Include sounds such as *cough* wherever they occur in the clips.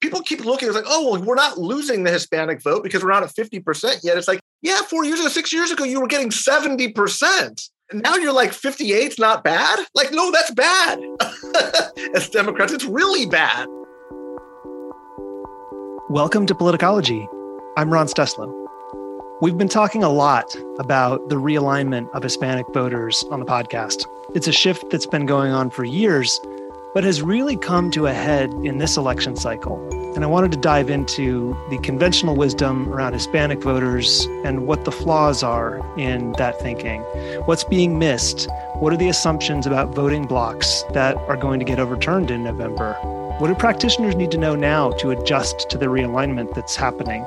People keep looking, it's like, oh, well, we're not losing the Hispanic vote because we're not at 50% yet. It's like, yeah, four years ago, six years ago, you were getting 70%. And now you're like 58's not bad? Like, no, that's bad. *laughs* As Democrats, it's really bad. Welcome to Politicology. I'm Ron Steslow. We've been talking a lot about the realignment of Hispanic voters on the podcast. It's a shift that's been going on for years, but has really come to a head in this election cycle. And I wanted to dive into the conventional wisdom around Hispanic voters and what the flaws are in that thinking. What's being missed? What are the assumptions about voting blocks that are going to get overturned in November? What do practitioners need to know now to adjust to the realignment that's happening?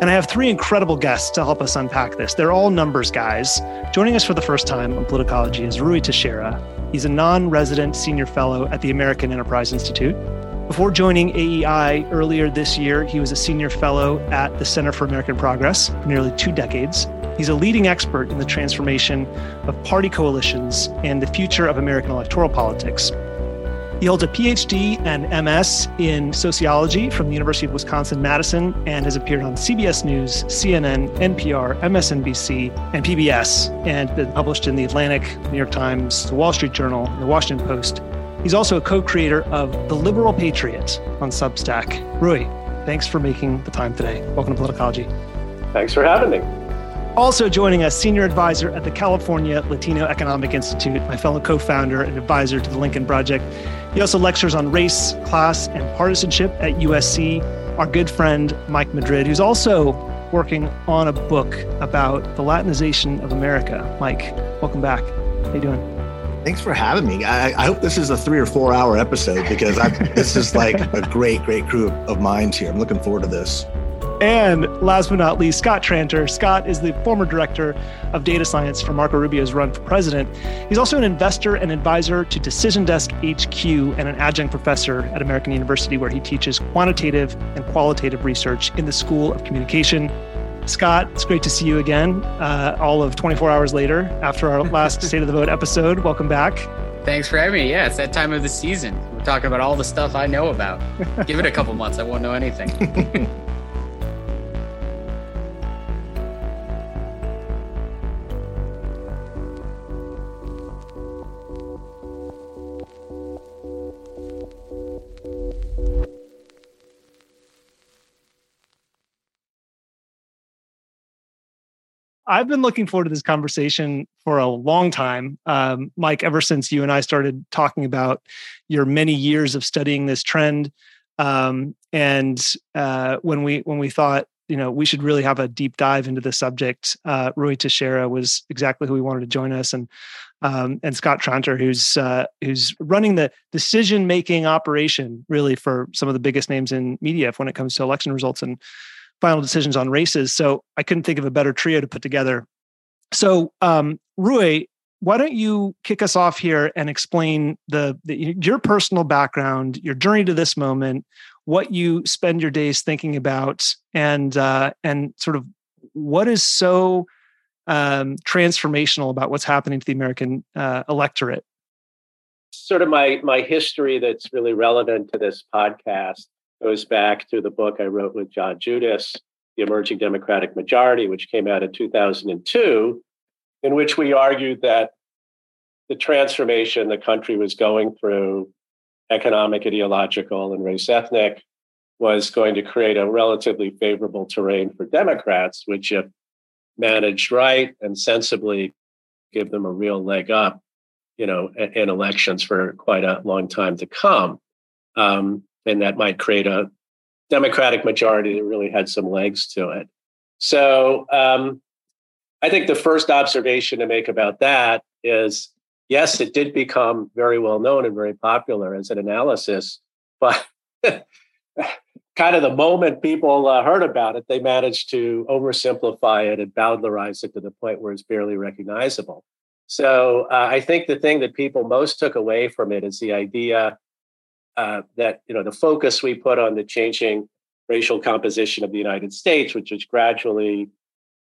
And I have three incredible guests to help us unpack this. They're all numbers guys. Joining us for the first time on Politicology is Ruy Teixeira. He's a non resident senior fellow at the American Enterprise Institute. Before joining AEI earlier this year, he was a senior fellow at the Center for American Progress for nearly two decades. He's a leading expert in the transformation of party coalitions and the future of American electoral politics. He holds a PhD and MS in sociology from the University of Wisconsin Madison and has appeared on CBS News, CNN, NPR, MSNBC, and PBS, and been published in The Atlantic, New York Times, The Wall Street Journal, and The Washington Post. He's also a co creator of The Liberal Patriot on Substack. Ruy, thanks for making the time today. Welcome to Politicology. Thanks for having me. Also joining us, senior advisor at the California Latino Economic Institute, my fellow co founder and advisor to the Lincoln Project. He also lectures on race, class, and partisanship at USC. Our good friend, Mike Madrid, who's also working on a book about the Latinization of America. Mike, welcome back. How you doing? Thanks for having me. I, I, hope this is a three or four hour episode because I, this is like a great, great crew of minds here. I'm looking forward to this. And last but not least, Scott Tranter. Scott is the former director of data science for Marco Rubio's run for president. He's also an investor and advisor to Decision Desk HQ and an adjunct professor at American University, where he teaches quantitative and qualitative research in the School of Communication. Scott, it's great to see you again, uh, all of 24 hours later after our last *laughs* State of the Vote episode. Welcome back. Thanks for having me. Yeah, it's that time of the season. We're talking about all the stuff I know about. *laughs* Give it a couple months, I won't know anything. *laughs* I've been looking forward to this conversation for a long time, um, Mike. Ever since you and I started talking about your many years of studying this trend, um, and uh, when we when we thought you know we should really have a deep dive into the subject, uh, Ruy Teixeira was exactly who we wanted to join us, and um, and Scott Tranter, who's uh, who's running the decision making operation really for some of the biggest names in media when it comes to election results and final decisions on races. So I couldn't think of a better trio to put together. So, um, Ruy, why don't you kick us off here and explain the, the, your personal background, your journey to this moment, what you spend your days thinking about, and uh, and sort of what is so um, transformational about what's happening to the American uh, electorate. Sort of my my history that's really relevant to this podcast goes back to the book I wrote with John Judis, The Emerging Democratic Majority, which came out in 2002, in which we argued that the transformation the country was going through, economic, ideological, and race ethnic, was going to create a relatively favorable terrain for Democrats, which, if managed right and sensibly, give them a real leg up, you know, in elections for quite a long time to come. Um, and that might create a Democratic majority that really had some legs to it. So um, I think the first observation to make about that is yes, it did become very well known and very popular as an analysis, but *laughs* kind of the moment people uh, heard about it, they managed to oversimplify it and Bowdlerize it to the point where it's barely recognizable. So uh, I think the thing that people most took away from it is the idea uh, that you know the focus we put on the changing racial composition of the United States, which is gradually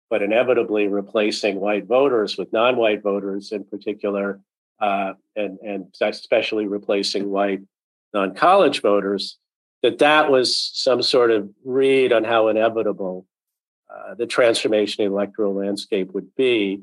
but inevitably replacing white voters with non-white voters in particular, uh, and and especially replacing white non-college voters that that was some sort of read on how inevitable uh, the transformation in the electoral landscape would be.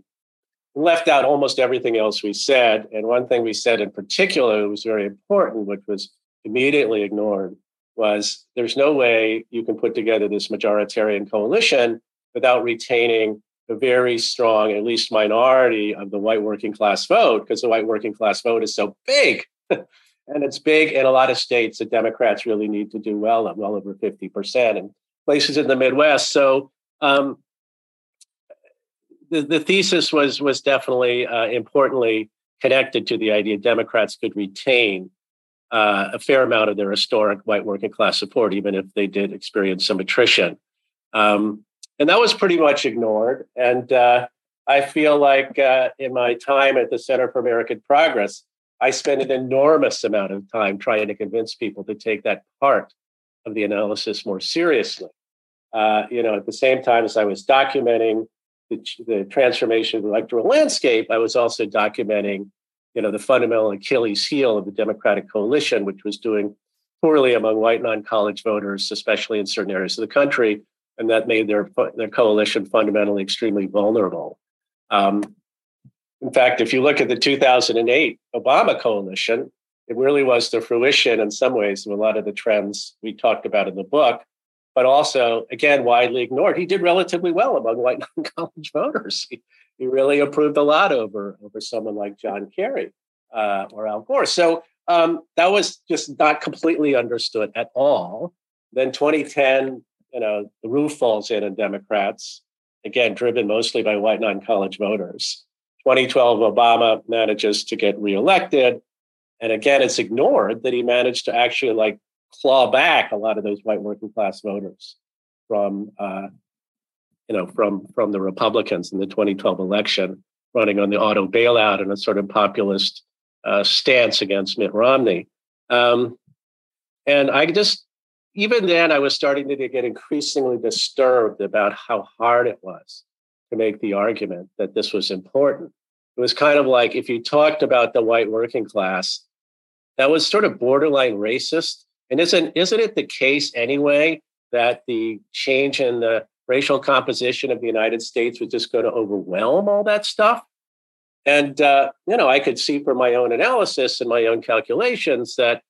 Left out almost everything else we said. And one thing we said in particular was very important, which was immediately ignored, was there's no way you can put together this majoritarian coalition without retaining a very strong, at least minority of the white working class vote, because the white working class vote is so big. *laughs* and it's big in a lot of states that Democrats really need to do well at well over 50%, and places in the Midwest. So um, the, the thesis was, was definitely uh, importantly connected to the idea Democrats could retain uh, a fair amount of their historic white working class support, even if they did experience some attrition. Um, and that was pretty much ignored. And uh, I feel like uh, in my time at the Center for American Progress, I spent an enormous amount of time trying to convince people to take that part of the analysis more seriously. Uh, you know, at the same time as I was documenting the, the transformation of the electoral landscape, I was also documenting, you know, the fundamental Achilles heel of the Democratic coalition, which was doing poorly among white non-college voters, especially in certain areas of the country, and that made their their coalition fundamentally extremely vulnerable. Um, in fact, if you look at the 2008 Obama coalition, it really was the fruition in some ways of a lot of the trends we talked about in the book, but also, again, widely ignored. He did relatively well among white *laughs* non college voters. He, he, really improved a lot over, over someone like John Kerry uh, or Al Gore. So um, that was just not completely understood at all. Then 2010, you know, the roof falls in on Democrats, again, driven mostly by white non college voters. 2012, Obama manages to get reelected. And again, it's ignored that he managed to actually like claw back a lot of those white working class voters from, uh, you know, from from the Republicans in the 2012 election, running on the auto bailout and a sort of populist uh, stance against Mitt Romney. Um, and I just, even then, I was starting to get increasingly disturbed about how hard it was to make the argument that this was important. It was kind of like if you talked about the white working class, that was sort of borderline racist. And isn't isn't it the case anyway that the change in the racial composition of the United States was just going to overwhelm all that stuff? And uh, you know, I could see from my own analysis and my own calculations that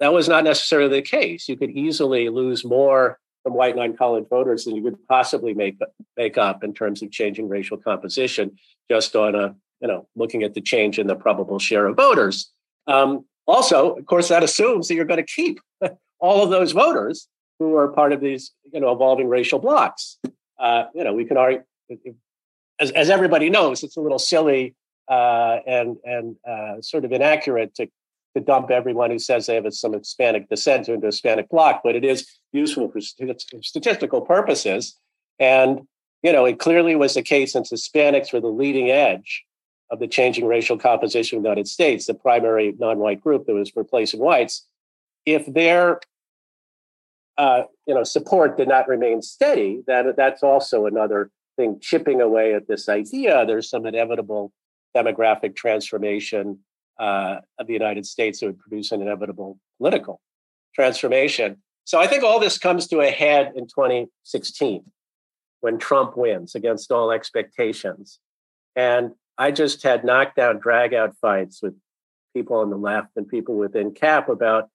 that was not necessarily the case. You could easily lose more from white non-college voters than you could possibly make make up in terms of changing racial composition just on a you know looking at the change in the probable share of voters. Um, also, of course, that assumes that you're going to keep *laughs* all of those voters who are part of these you know evolving racial blocks. Uh, you know, we can argue, as, as everybody knows, it's a little silly uh, and and uh, sort of inaccurate to to dump everyone who says they have some Hispanic descent into a Hispanic bloc, but it is useful for statistical purposes. And, you know, it clearly was the case since Hispanics were the leading edge of the changing racial composition of the United States, the primary non-white group that was replacing whites. If their uh, you know support did not remain steady, then that's also another thing chipping away at this idea. There's some inevitable demographic transformation uh, of the United States that would produce an inevitable political transformation. So I think all this comes to a head in 2016 when Trump wins against all expectations. And I just had knockdown, drag out fights with people on the left and people within CAP about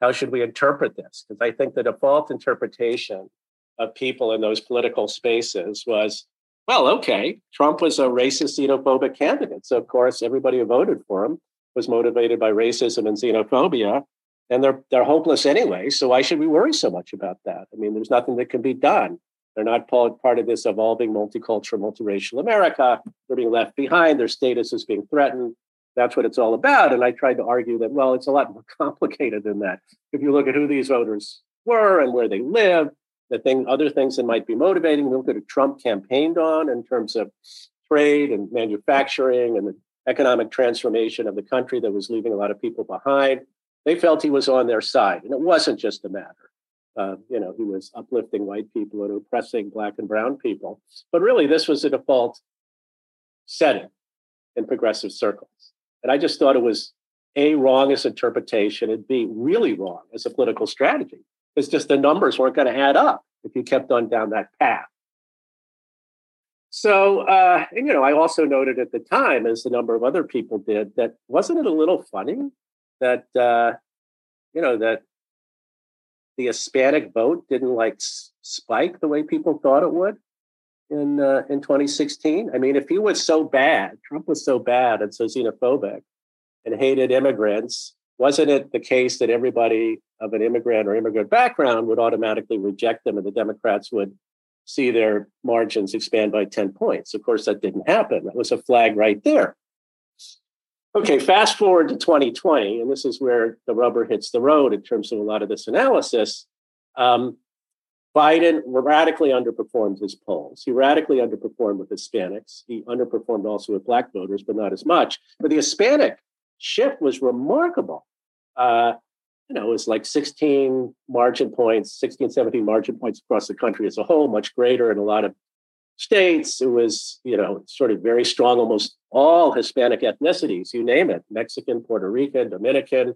how should we interpret this? Because I think the default interpretation of people in those political spaces was, well, okay, Trump was a racist, xenophobic candidate. So, of course, everybody who voted for him was motivated by racism and xenophobia, and they're they're hopeless anyway. So why should we worry so much about that? I mean, there's nothing that can be done. They're not part of this evolving multicultural, multiracial America. They're being left behind. Their status is being threatened. That's what it's all about. And I tried to argue that, well, it's a lot more *laughs* complicated than that. If you look at who these voters were and where they lived, the thing, other things that might be motivating. Look at what Trump campaigned on in terms of trade and manufacturing and the economic transformation of the country that was leaving a lot of people behind. They felt he was on their side, and it wasn't just a matter. Uh, you know, he was uplifting white people and oppressing black and brown people. But really, this was a default setting in progressive circles. And I just thought it was A, wrong as interpretation, and B, really wrong as a political strategy. It's just the numbers weren't going to add up if you kept on down that path. So, uh, and, you know, I also noted at the time, as a number of other people did, that wasn't it a little funny that, uh, you know, that the Hispanic vote didn't like spike the way people thought it would in uh, in 2016. I mean, if he was so bad, Trump was so bad and so xenophobic and hated immigrants, wasn't it the case that everybody of an immigrant or immigrant background would automatically reject them and the Democrats would see their margins expand by 10 points? Of course, that didn't happen. That was a flag right there. Okay, fast forward to 2020, and this is where the rubber hits the road in terms of a lot of this analysis. Um, Biden radically underperformed his polls. He radically underperformed with Hispanics. He underperformed also with Black voters, but not as much. But the Hispanic shift was remarkable. Uh, you know, it was like 16 margin points, 16, 17 margin points across the country as a whole, much greater in a lot of states. It was, you know, sort of very strong, almost all Hispanic ethnicities, you name it Mexican, Puerto Rican, Dominican,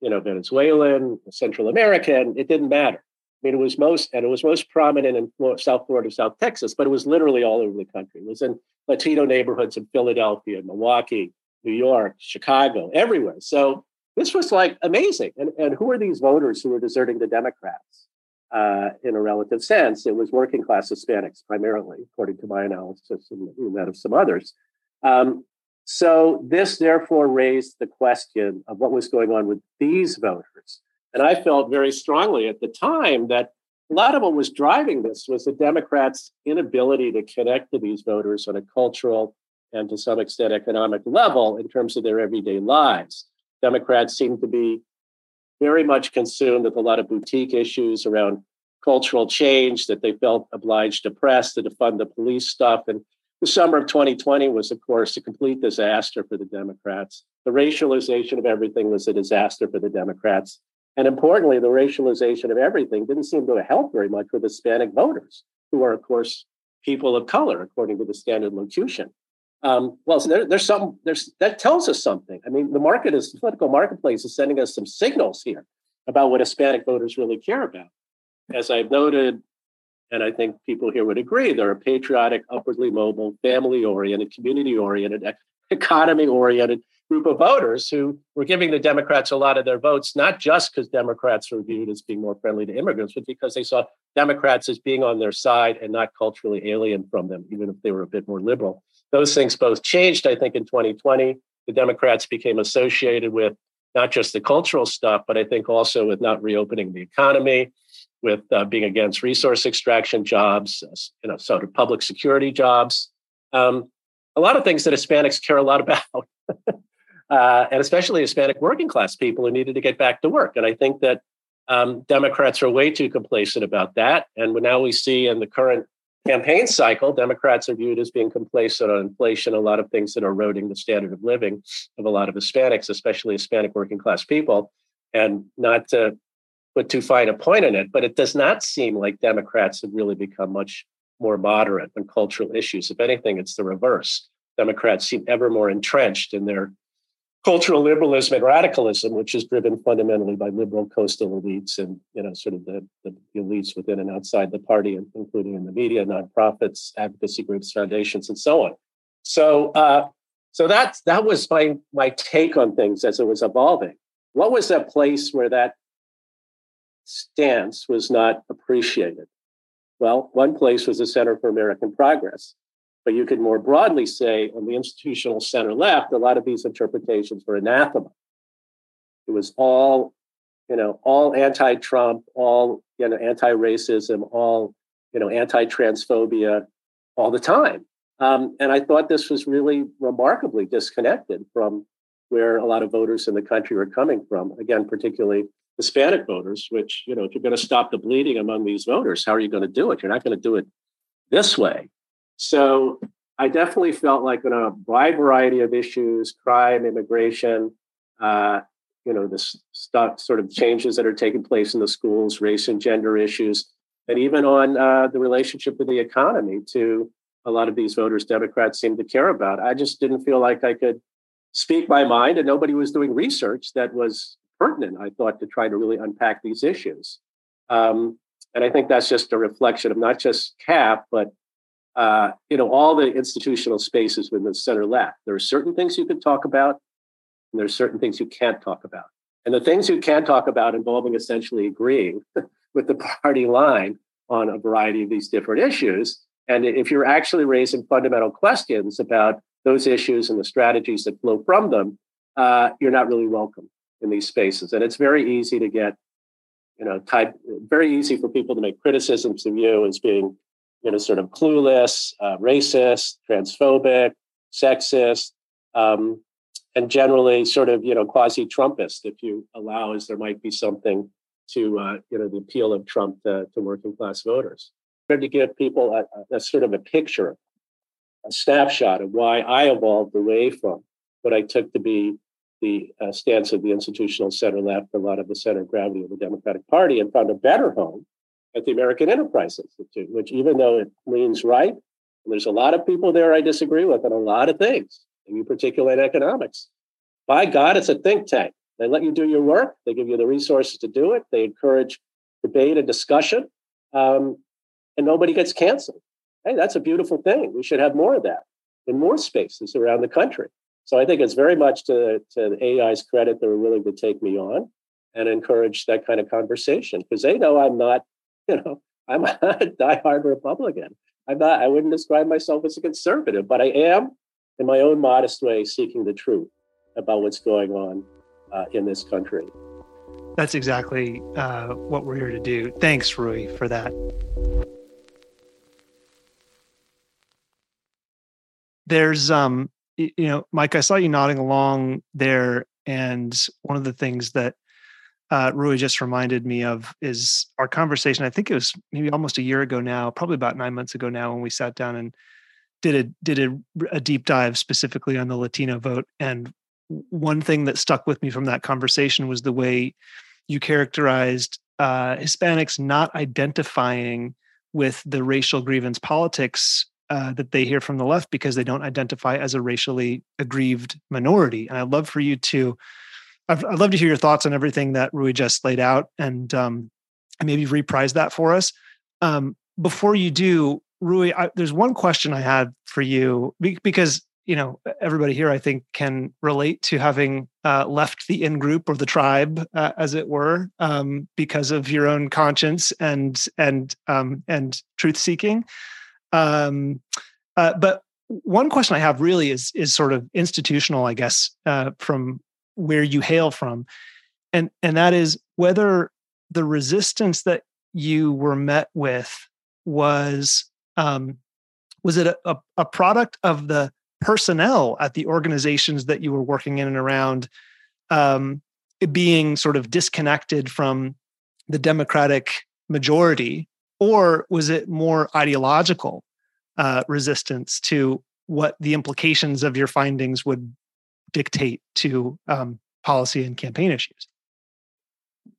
you know, Venezuelan, Central American, it didn't matter. I mean, it was most, and it was most prominent in South Florida, South Texas, but it was literally all over the country. It was in Latino neighborhoods in Philadelphia, Milwaukee, New York, Chicago, everywhere. So this was like amazing. And, and who are these voters who are deserting the Democrats? Uh, in a relative sense, it was working class Hispanics primarily, according to my analysis and that of some others. Um, so this therefore raised the question of what was going on with these voters. And I felt very strongly at the time that a lot of what was driving this was the Democrats' inability to connect to these voters on a cultural and to some extent economic level in terms of their everyday lives. Democrats seemed to be very much consumed with a lot of boutique issues around cultural change that they felt obliged to press to defund the police stuff. And the summer of 2020 was, of course, a complete disaster for the Democrats. The racialization of everything was a disaster for the Democrats. And importantly, the racialization of everything didn't seem to help very much with Hispanic voters, who are, of course, people of color, according to the standard locution. Um, well, so there, there's some there's that tells us something. I mean, the market is the political marketplace is sending us some signals here about what Hispanic voters really care about. As I've noted, and I think people here would agree, they're a patriotic, upwardly mobile, family-oriented, community-oriented, economy-oriented group of voters who were giving the Democrats a lot of their votes, not just because Democrats were viewed as being more friendly to immigrants, but because they saw Democrats as being on their side and not culturally alien from them, even if they were a bit more liberal. Those things both changed, I think, in 2020. The Democrats became associated with not just the cultural stuff, but I think also with not reopening the economy, with uh, being against resource extraction jobs, uh, you know, sort of public security jobs. Um, a lot of things that Hispanics care a lot *laughs* about, uh, and especially Hispanic working class people who needed to get back to work. And I think that um, Democrats are way too complacent about that. And now we see in the current campaign cycle, Democrats are viewed as being complacent on inflation, a lot of things that are eroding the standard of living of a lot of Hispanics, especially Hispanic working class people. And not to put too fine a point on it, but it does not seem like Democrats have really become much more moderate on cultural issues. If anything, it's the reverse. Democrats seem ever more entrenched in their cultural liberalism and radicalism, which is driven fundamentally by liberal coastal elites and you know sort of the, the elites within and outside the party, including in the media, nonprofits, advocacy groups, foundations, and so on. So, uh, so that that was my my take on things as it was evolving. What was that place where that stance was not appreciated? Well, one place was the Center for American Progress, but you could more broadly say on the institutional center left, a lot of these interpretations were anathema. It was all, you know, all anti-Trump, all, you know, anti-racism, all, you know, anti-transphobia all the time. Um, and I thought this was really remarkably disconnected from where a lot of voters in the country were coming from. Again, particularly Hispanic voters, which, you know, if you're going to stop the bleeding among these voters, how are you going to do it? You're not going to do it this way. So I definitely felt like on a wide variety of issues, crime, immigration, uh, you know, the stuff, sort of changes that are taking place in the schools, race and gender issues, and even on uh, the relationship with the economy to a lot of these voters Democrats seem to care about. I just didn't feel like I could speak my mind, and nobody was doing research that was pertinent, I thought, to try to really unpack these issues. Um, and I think that's just a reflection of not just CAP, but uh, you know all the institutional spaces within the center left. There are certain things you can talk about, and there are certain things you can't talk about. And the things you can talk about involving essentially agreeing *laughs* with the party line on a variety of these different issues. And if you're actually raising fundamental questions about those issues and the strategies that flow from them, uh, you're not really welcome in these spaces. And it's very easy to get, you know, type, very easy for people to make criticisms of you as being, you know, sort of clueless, uh, racist, transphobic, sexist, um, and generally sort of, you know, quasi-Trumpist, if you allow, as there might be something to, uh, you know, the appeal of Trump to, to working class voters. Trying to give people a, a sort of a picture a snapshot of why I evolved away from what I took to be the uh, stance of the institutional center left, a lot of the center gravity of the Democratic Party, and found a better home at the American Enterprise Institute, which, even though it leans right, and there's a lot of people there I disagree with on a lot of things, in particular in economics. By God, it's a think tank. They let you do your work, they give you the resources to do it, they encourage debate and discussion, um, and nobody gets canceled hey, that's a beautiful thing. We should have more of that in more spaces around the country. So I think it's very much to, to AEI's credit they're willing to take me on and encourage that kind of conversation because they know I'm not, *laughs* you know, I'm *laughs* a diehard Republican. I'm not, I wouldn't describe myself as a conservative, but I am, in my own modest way, seeking the truth about what's going on uh, in this country. That's exactly uh, what we're here to do. Thanks, Ruy, for that. there's um you know mike i saw you nodding along there and one of the things that uh, Ruy just reminded me of is our conversation. I think it was maybe almost a year ago now, probably about nine months ago now, when we sat down and did a did a, a deep dive specifically on the Latino vote. And one thing that stuck with me from that conversation was the way you characterized uh, Hispanics not identifying with the racial grievance politics uh, that they hear from the left because they don't identify as a racially aggrieved minority. And I'd love for you to, I'd, I'd love to hear your thoughts on everything that Ruy just laid out and, um, maybe reprise that for us. Um, before you do, Ruy, I, there's one question I had for you because you know everybody here i think can relate to having uh, left the in group or the tribe uh, as it were um, because of your own conscience and and um, and truth seeking um, uh, but one question I have really is is sort of institutional, I guess, uh, from where you hail from, and and that is whether the resistance that you were met with was um, was it a, a product of the personnel at the organizations that you were working in and around um, being sort of disconnected from the democratic majority? Or was it more ideological uh, resistance to what the implications of your findings would dictate to um, policy and campaign issues?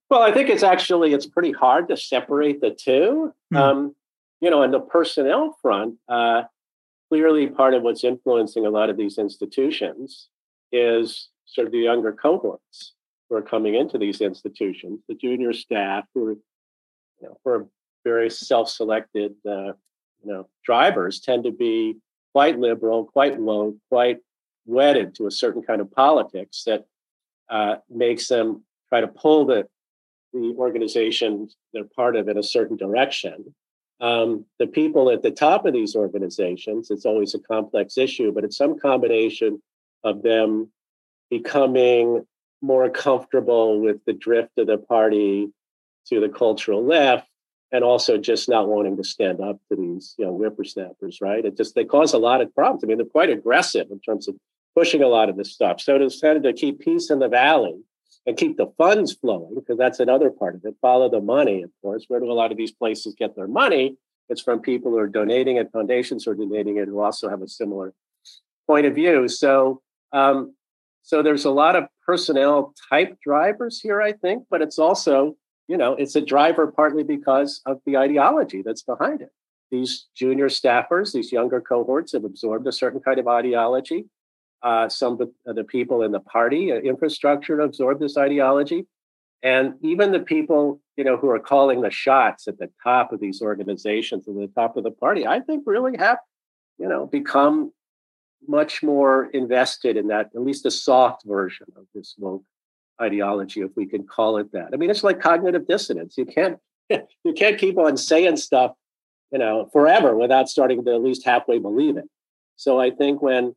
Well, I think it's actually it's pretty hard to separate the 2 mm um, you know, on the personnel front, uh, clearly part of what's influencing a lot of these institutions is sort of the younger cohorts who are coming into these institutions, the junior staff who are, you know, who are very self-selected, uh, you know, drivers tend to be quite liberal, quite woke, quite wedded to a certain kind of politics that uh, makes them try to pull the the organization they're part of in a certain direction. Um, the people at the top of these organizations, it's always a complex issue, but it's some combination of them becoming more comfortable with the drift of the party to the cultural left and also just not wanting to stand up to these you know whippersnappers, right? It just they cause a lot of problems. I mean, they're quite aggressive in terms of pushing a lot of this stuff. So to tend to keep peace in the valley and keep the funds flowing, because that's another part of it. Follow the money, of course. Where do a lot of these places get their money? It's from people who are donating it, foundations who are donating it, who also have a similar point of view. So, um, so there's a lot of personnel type drivers here, I think, but it's also, you know, it's a driver partly because of the ideology that's behind it. These junior staffers, these younger cohorts have absorbed a certain kind of ideology. Uh, some of the people in the party uh, infrastructure absorb this ideology. And even the people, you know, who are calling the shots at the top of these organizations and the top of the party, I think really have, you know, become much more invested in that, at least a soft version of this woke ideology, if we can call it that. I mean, it's like cognitive dissonance. You can't *laughs* you can't keep on saying stuff, you know, forever without starting to at least halfway believe it. So I think when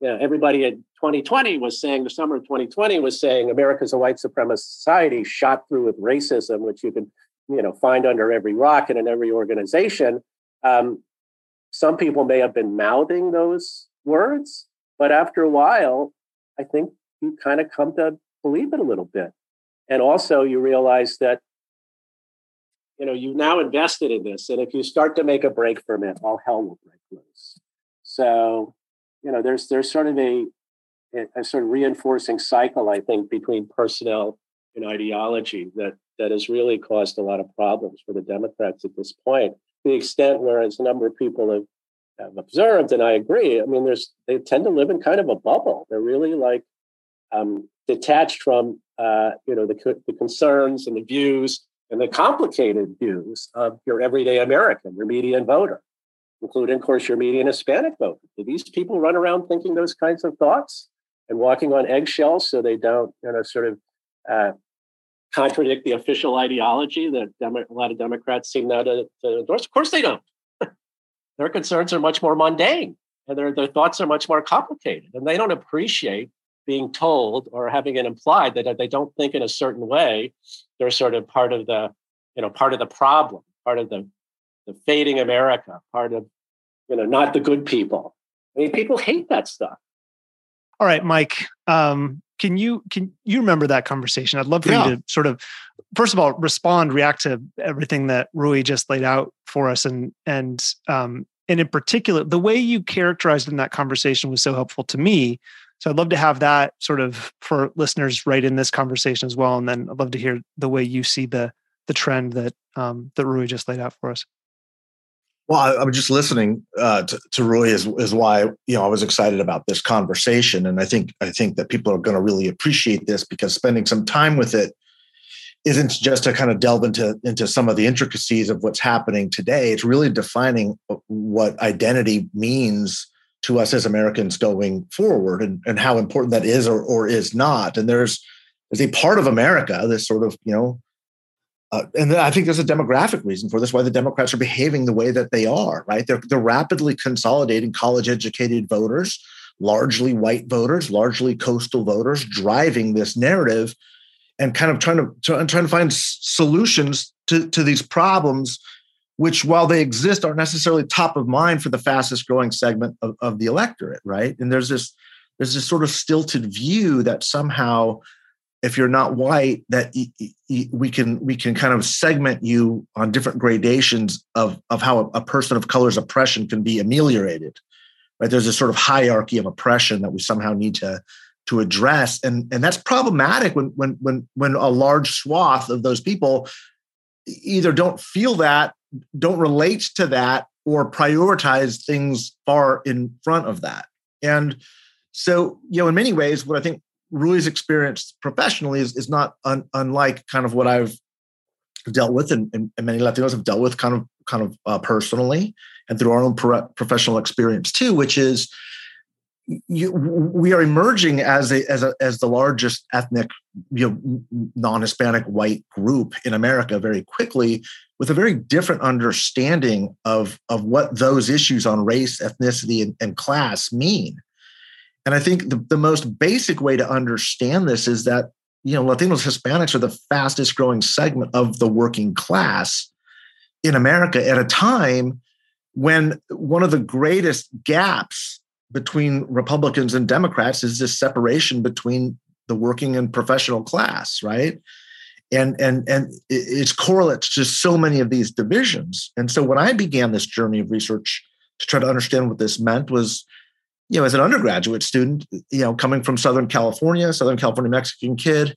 you know, everybody in 2020 was saying the summer of 2020 was saying America's a white supremacist society shot through with racism, which you can you know find under every rock and in every organization. Um, some people may have been mouthing those words. But after a while, I think you kind of come to believe it a little bit. And also you realize that, you know, you've now invested in this. And if you start to make a break from it, all hell will break loose. So, you know, there's there's sort of a, a sort of reinforcing cycle, I think, between personnel and ideology that that has really caused a lot of problems for the Democrats at this point. To the extent where, as a number of people have have observed, and I agree. I mean, there's they tend to live in kind of a bubble. They're really like um, detached from uh, you know the, the concerns and the views and the complicated views of your everyday American, your median voter, including, of course, your median Hispanic vote. Do these people run around thinking those kinds of thoughts and walking on eggshells so they don't, you know, sort of uh, contradict the official ideology that Demo- a lot of Democrats seem now to, to endorse? Of course, they don't *laughs* their concerns are much more mundane and their, their thoughts are much more complicated and they don't appreciate being told or having it implied that they don't think in a certain way they're sort of part of the you know part of the problem part of the the fading america part of you know not the good people i mean people hate that stuff all right mike um, can you can you remember that conversation i'd love for yeah. you to sort of first of all respond react to everything that ruy just laid out for us and and um, and in particular, the way you characterized in that conversation was so helpful to me. So I'd love to have that sort of for listeners right in this conversation as well. And then I'd love to hear the way you see the the trend that um, that Ruy just laid out for us. Well, I, am just listening uh, to, to Ruy is, is why you know I was excited about this conversation, and I think I think that people are going to really appreciate this because spending some time with it isn't just to kind of delve into into some of the intricacies of what's happening today. It's really defining what identity means to us as americans going forward and, and how important that is or, or is not. And there's there's a part of america this sort of you know uh, and I think there's a demographic reason for this, why the Democrats are behaving the way that they are, right? They're, they're rapidly consolidating college educated voters, largely white voters, largely coastal voters, driving this narrative and kind of trying to trying to find solutions to, to these problems which while they exist aren't necessarily top of mind for the fastest growing segment of, of the electorate right and there's this there's this sort of stilted view that somehow if you're not white that we can we can kind of segment you on different gradations of of how a, person of color's oppression can be ameliorated right? There's a sort of hierarchy of oppression that we somehow need to to address. And and that's problematic when when when when a large swath of those people either don't feel that don't relate to that or prioritize things far in front of that. And so you know in many ways what i think ruy's experience professionally is, is not un, unlike kind of what i've dealt with and, and, many latinos have dealt with kind of kind of uh, personally and through our own pro- professional experience too which is you, we are emerging as a, as a as the largest ethnic you know non-hispanic white group in america very quickly with a very different understanding of of what those issues on race ethnicity and, and class mean and i think the, the most basic way to understand this is that you know latinos hispanics are the fastest growing segment of the working class in america at a time when one of the greatest gaps between Republicans and Democrats is this separation between the working and professional class, right? And and and it's correlates to so many of these divisions. And so when I began this journey of research to try to understand what this meant was, you know, as an undergraduate student, you know, coming from Southern California, Southern California Mexican kid,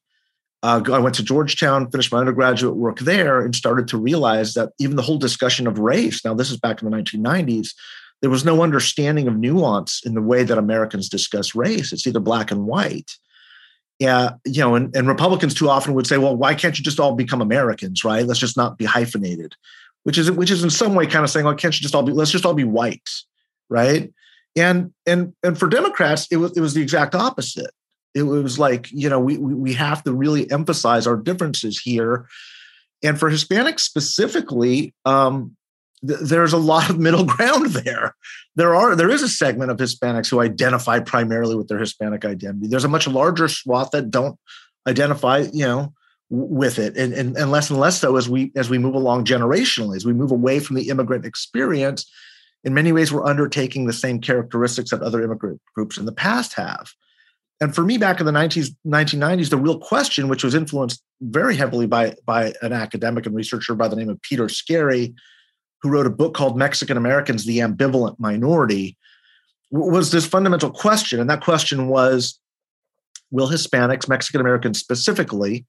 uh, I went to Georgetown, finished my undergraduate work there, and started to realize that even the whole discussion of race, now this is back in the 1990s, there was no understanding of nuance in the way that Americans discuss race. It's either black and white. Yeah, you know, and, and Republicans too often would say, well, why can't you just all become Americans, right? Let's just not be hyphenated, which is which is in some way kind of saying, well, can't you just all be, let's just all be white, right? And and and for Democrats, it was it was the exact opposite. It was like you know we we have to really emphasize our differences here. And for hispanics specifically um, th- there's a lot of middle *laughs* ground there. There are there is a segment of hispanics who identify primarily with their hispanic identity. There's a much larger swath that don't identify you know with it. And, and, and less and less so as we as we move along generationally as we move away from the immigrant experience in many ways we're undertaking the same characteristics that other immigrant groups in the past have and for me, back in the 90s, 1990s, the real question, which was influenced very heavily by, by an academic and researcher by the name of Peter Skerry, who wrote a book called Mexican Americans, the Ambivalent Minority, was this fundamental question. And that question was Will Hispanics, Mexican Americans specifically,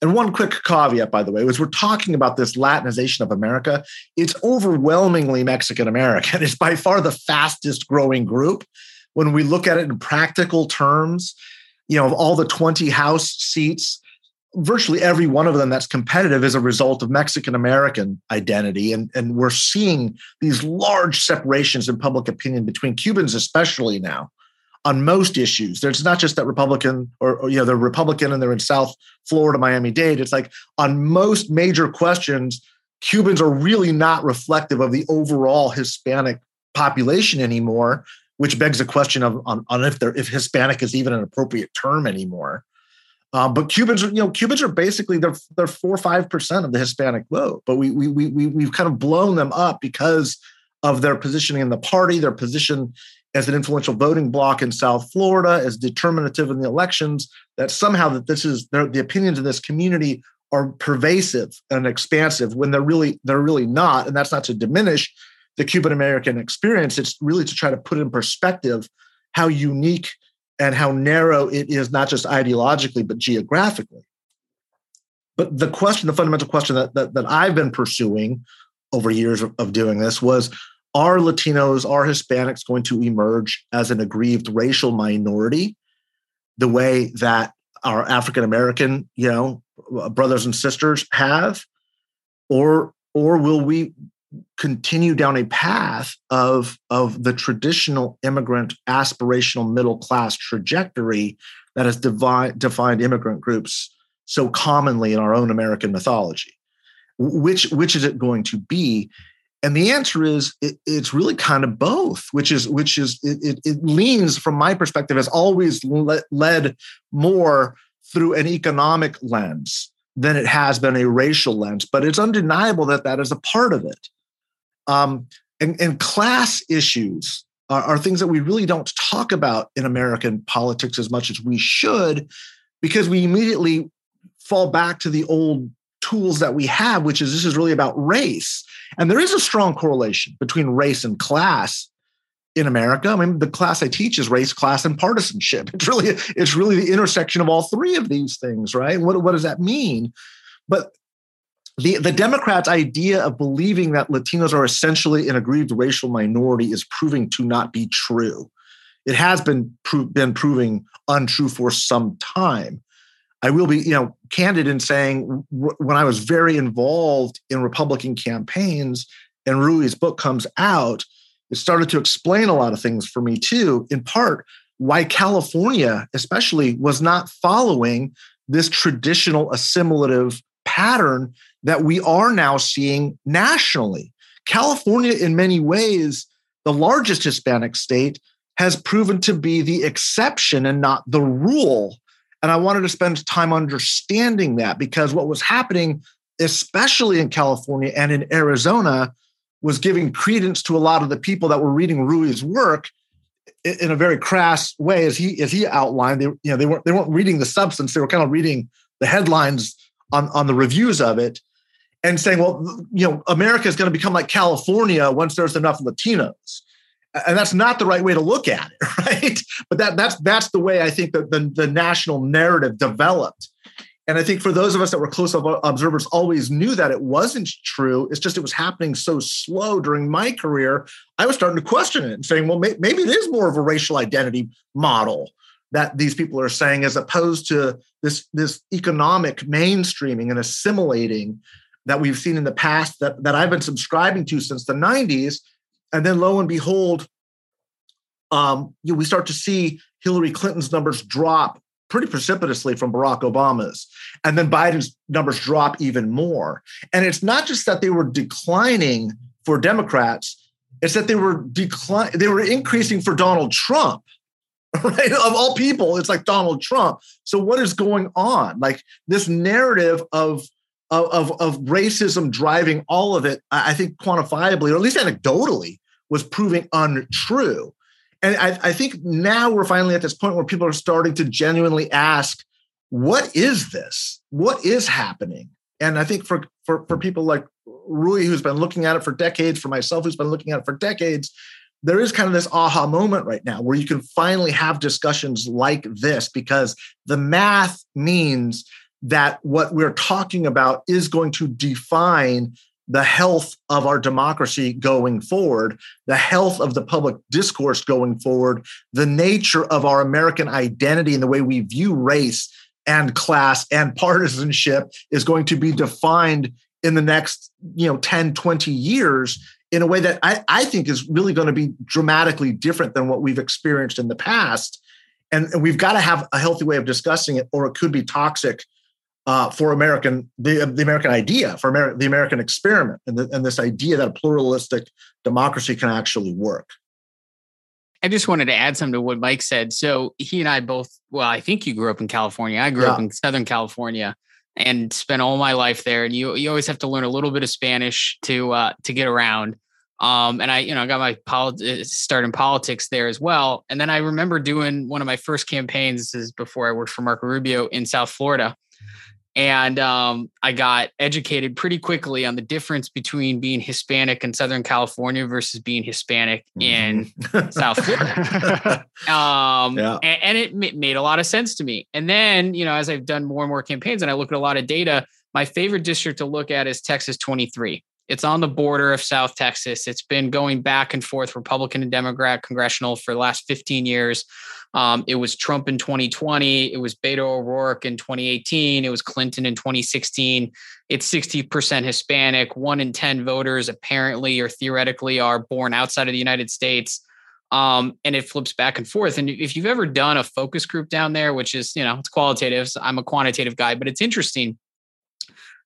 and one quick caveat, by the way, was we're talking about this Latinization of America. It's overwhelmingly Mexican American. *laughs* It's by far the fastest growing group when we look at it in practical terms, you know, of all the 20 House seats, virtually every one of them that's competitive is a result of Mexican American identity. And, and we're seeing these large separations in public opinion between Cubans, especially now on most issues. There's not just that Republican or, or, you know, they're Republican and they're in South Florida, Miami Dade. It's like on most major questions, Cubans are really not reflective of the overall Hispanic population anymore which begs the question of on, on if they're if Hispanic is even an appropriate term anymore. Um, but Cubans, you know, Cubans are basically they're they're four or five percent of the Hispanic vote, but we we we we've kind of blown them up because of their positioning in the party, their position as an influential voting bloc in South Florida, as determinative in the elections. That somehow that this is the opinions of this community are pervasive and expansive when they're really they're really not, and that's not to diminish the Cuban American experience. It's really to try to put in perspective how unique and how narrow it is, not just ideologically, but geographically. But the question, the fundamental question that, that, that I've been pursuing over years of, of doing this was are Latinos, are Hispanics going to emerge as an aggrieved racial minority the way that our African American, you know, brothers and sisters have? Or or will we continue down a path of, of the traditional immigrant aspirational middle class trajectory that has devi- defined immigrant groups so commonly in our own American mythology. Which, which is it going to be? And the answer is it, it's really kind of both, which is which is it, it, it leans from my perspective has always le- led more through an economic lens than it has been a racial lens. But it's undeniable that that is a part of it. Um, and, and class issues are, are things that we really don't talk about in American politics as much as we should, because we immediately fall back to the old tools that we have, which is this is really about race. And there is a strong correlation between race and class in America. I mean, the class I teach is race, class, and partisanship. *laughs* It's really it's really the intersection of all three of these things, right? What, what does that mean? But the, the Democrats' idea of believing that Latinos are essentially an aggrieved racial minority is proving to not be true. It has been pro- been proving untrue for some time. I will be, you know, candid in saying when I was very involved in Republican campaigns and Ruy's book comes out, it started to explain a lot of things for me too. In part, why California, especially, was not following this traditional assimilative pattern that we are now seeing nationally. California, in many ways, the largest Hispanic state, has proven to be the exception and not the rule. And I wanted to spend time understanding that because what was happening, especially in California and in Arizona, was giving credence to a lot of the people that were reading Ruy's work in a very crass way, as he as he outlined, they you know they weren't they weren't reading the substance; they were kind of reading the headlines on on the reviews of it, and saying, well, you know, America is going to become like California once there's enough Latinos, and that's not the right way to look at it, *laughs* right? But that that's that's the way I think that the, the national narrative developed and I think for those of us that were close observers, always knew that it wasn't true. It's just it was happening so slow during my career. I was starting to question it and saying, well, maybe it is more of a racial identity model that these people are saying, as opposed to this this economic mainstreaming and assimilating that we've seen in the past that that I've been subscribing to since the '90s. And then lo and behold, um, you we start to see Hillary Clinton's numbers drop pretty precipitously from Barack Obama's. And then Biden's numbers drop even more. And it's not just that they were declining for Democrats, it's that they were decline they were increasing for Donald Trump. *laughs* Right? Of all people, it's like Donald Trump. So what is going on? Like this narrative of of, of racism driving all of it, I think quantifiably, or at least anecdotally, was proving untrue. And I, I think now we're finally at this point where people are starting to genuinely ask, what is this? What is happening? And I think for, for, for people like Ruy, who's been looking at it for decades, for myself, who's been looking at it for decades, there is kind of this aha moment right now where you can finally have discussions like this because the math means that what we're talking about is going to define the health of our democracy going forward, the health of the public discourse going forward, the nature of our American identity and the way we view race and class and partisanship is going to be defined in the next you know 10 20 years in a way that I, I think is really going to be dramatically different than what we've experienced in the past. And, and we've got to have a healthy way of discussing it or it could be toxic uh, for American the, the American idea, for Amer- the American experiment, and, the, and this idea that a pluralistic democracy can actually work. I just wanted to add something to what Mike said. So he and I both, well, I think you grew up in California. I grew yeah. up in Southern California and spent all my life there. And you you always have to learn a little bit of Spanish to uh, to get around. Um, and I, you know, I got my polit- uh, start in politics there as well. And then I remember doing one of my first campaigns. This is before I worked for Marco Rubio in South Florida and um, I got educated pretty quickly on the difference between being Hispanic in Southern California versus being Hispanic in mm-hmm. *laughs* South Florida. *laughs* um, yeah. and, and, it made a lot of sense to me. And then, you know, as I've done more and more campaigns and I look at a lot of data, my favorite district to look at is Texas 23. It's on the border of South Texas. It's been going back and forth, Republican and Democrat congressional for the last 15 years. Um, it was Trump in 2020. It was Beto O'Rourke in 2018. It was Clinton in 2016. It's 60% Hispanic. One in 10 voters apparently or theoretically are born outside of the United States. Um, and it flips back and forth. And if you've ever done a focus group down there, which is, you know, it's qualitative, so I'm a quantitative guy, but it's interesting.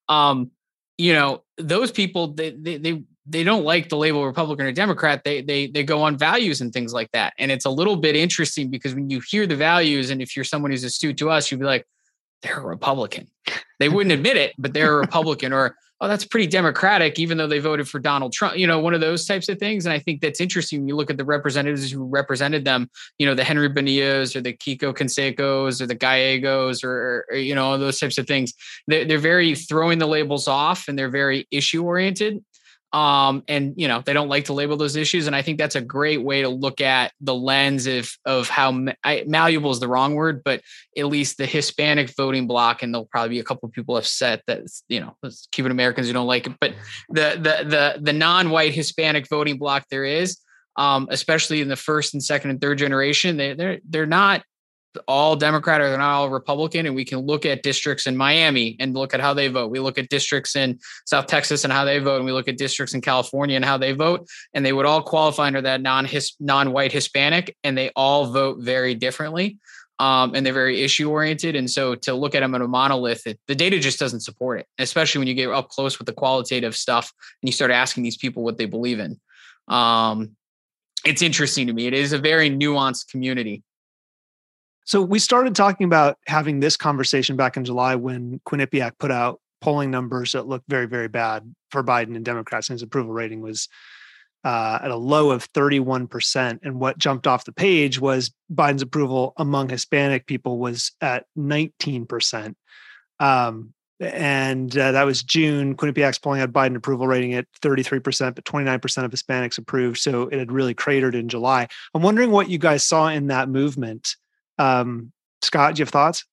Um, you know, those people, they, they, they they don't like the label Republican or Democrat. They they they go on values and things like that. And it's a little bit interesting because when you hear the values, and if you're someone who's astute to us, you'd be like, they're a Republican. They wouldn't admit it, but they're a Republican, or oh, that's pretty Democratic, even though they voted for Donald Trump. You know, one of those types of things. And I think that's interesting when you look at the representatives who represented them. You know, the Henry Bonillas or the Quico Cansecos or the Gallegos or, or you know those types of things. They're, they're very throwing the labels off, and they're very issue oriented um, and you know they don't like to label those issues and i think that's a great way to look at the lens of of how I, malleable is the wrong word but at least the hispanic voting block and there'll probably be a couple of people upset that you know cuban americans who don't like it but the the the the non-white hispanic voting block there is um, especially in the first and second and third generation they, they're they're not all Democrat or they're not all Republican. And we can look at districts in Miami and look at how they vote. We look at districts in South Texas and how they vote. And we look at districts in California and how they vote. And they would all qualify under that non non-white Hispanic, and they all vote very differently. Um, and they're very issue oriented. And so to look at them in a monolith, it, the data just doesn't support it, especially when you get up close with the qualitative stuff and you start asking these people what they believe in. Um, it's interesting to me. It is a very nuanced community. So we started talking about having this conversation back in July when Quinnipiac put out polling numbers that looked very, very bad for Biden and Democrats, and his approval rating was uh, at a low of 31%. And what jumped off the page was Biden's approval among Hispanic people was at 19%. Um, and uh, that was June. Quinnipiac's polling had Biden approval rating at 33%, but 29% of Hispanics approved. So it had really cratered in July. I'm wondering what you guys saw in that movement. Um, Scott, do you have thoughts?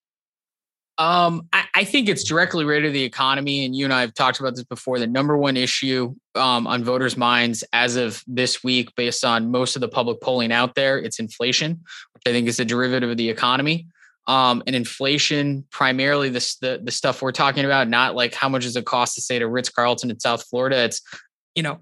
Um, I, I, think it's directly related to the economy, and you and I have talked about this before. The number one issue um, on voters' minds as of this week, based on most of the public polling out there, it's inflation, which I think is a derivative of the economy. Um, and inflation, primarily the, the the stuff we're talking about, not like how much does it cost to stay to Ritz Carlton in South Florida. It's you know,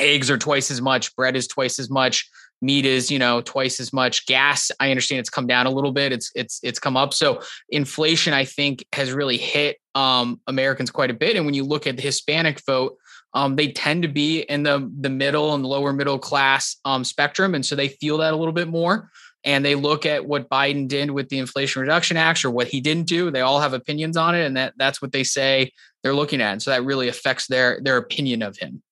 eggs are twice as much, bread is twice as much, meat is you know twice as much. Gas i understand it's come down a little bit. It's it's it's come up. So inflation i think has really hit um, americans quite a bit. And when you look at the hispanic vote um, they tend to be in the the middle and lower middle class um, spectrum. And so they feel that a little bit more. And they look at what biden did with the inflation reduction act or what he didn't do. They all have opinions on it. And that that's what they say they're looking at. And so that really affects their their opinion of him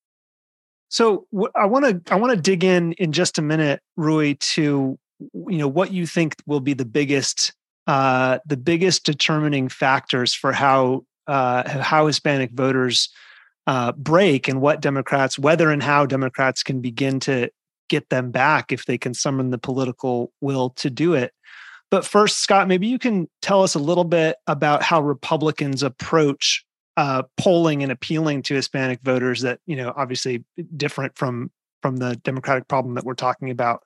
so I want to I want to dig in in just a minute, Ruy, to you know what you think will be the biggest uh, the biggest determining factors for how uh, how Hispanic voters uh, break and what Democrats, whether and how Democrats can begin to get them back if they can summon the political will to do it. But first, Scott, maybe you can tell us a little bit about how Republicans approach uh, polling and appealing to Hispanic voters that you know obviously different from from the Democratic problem that we're talking about?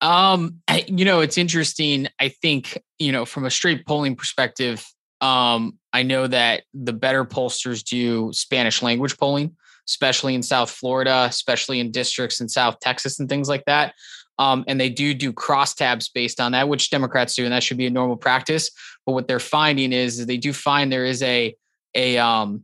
Um, you know, it's interesting. I think you know from a straight polling perspective, um, I know that the better pollsters do Spanish language polling, especially in South Florida, especially in districts in South Texas and things like that. Um, and they do do crosstabs based on that, which Democrats do, and that should be a normal practice. But what they're finding is, is they do find there is a a um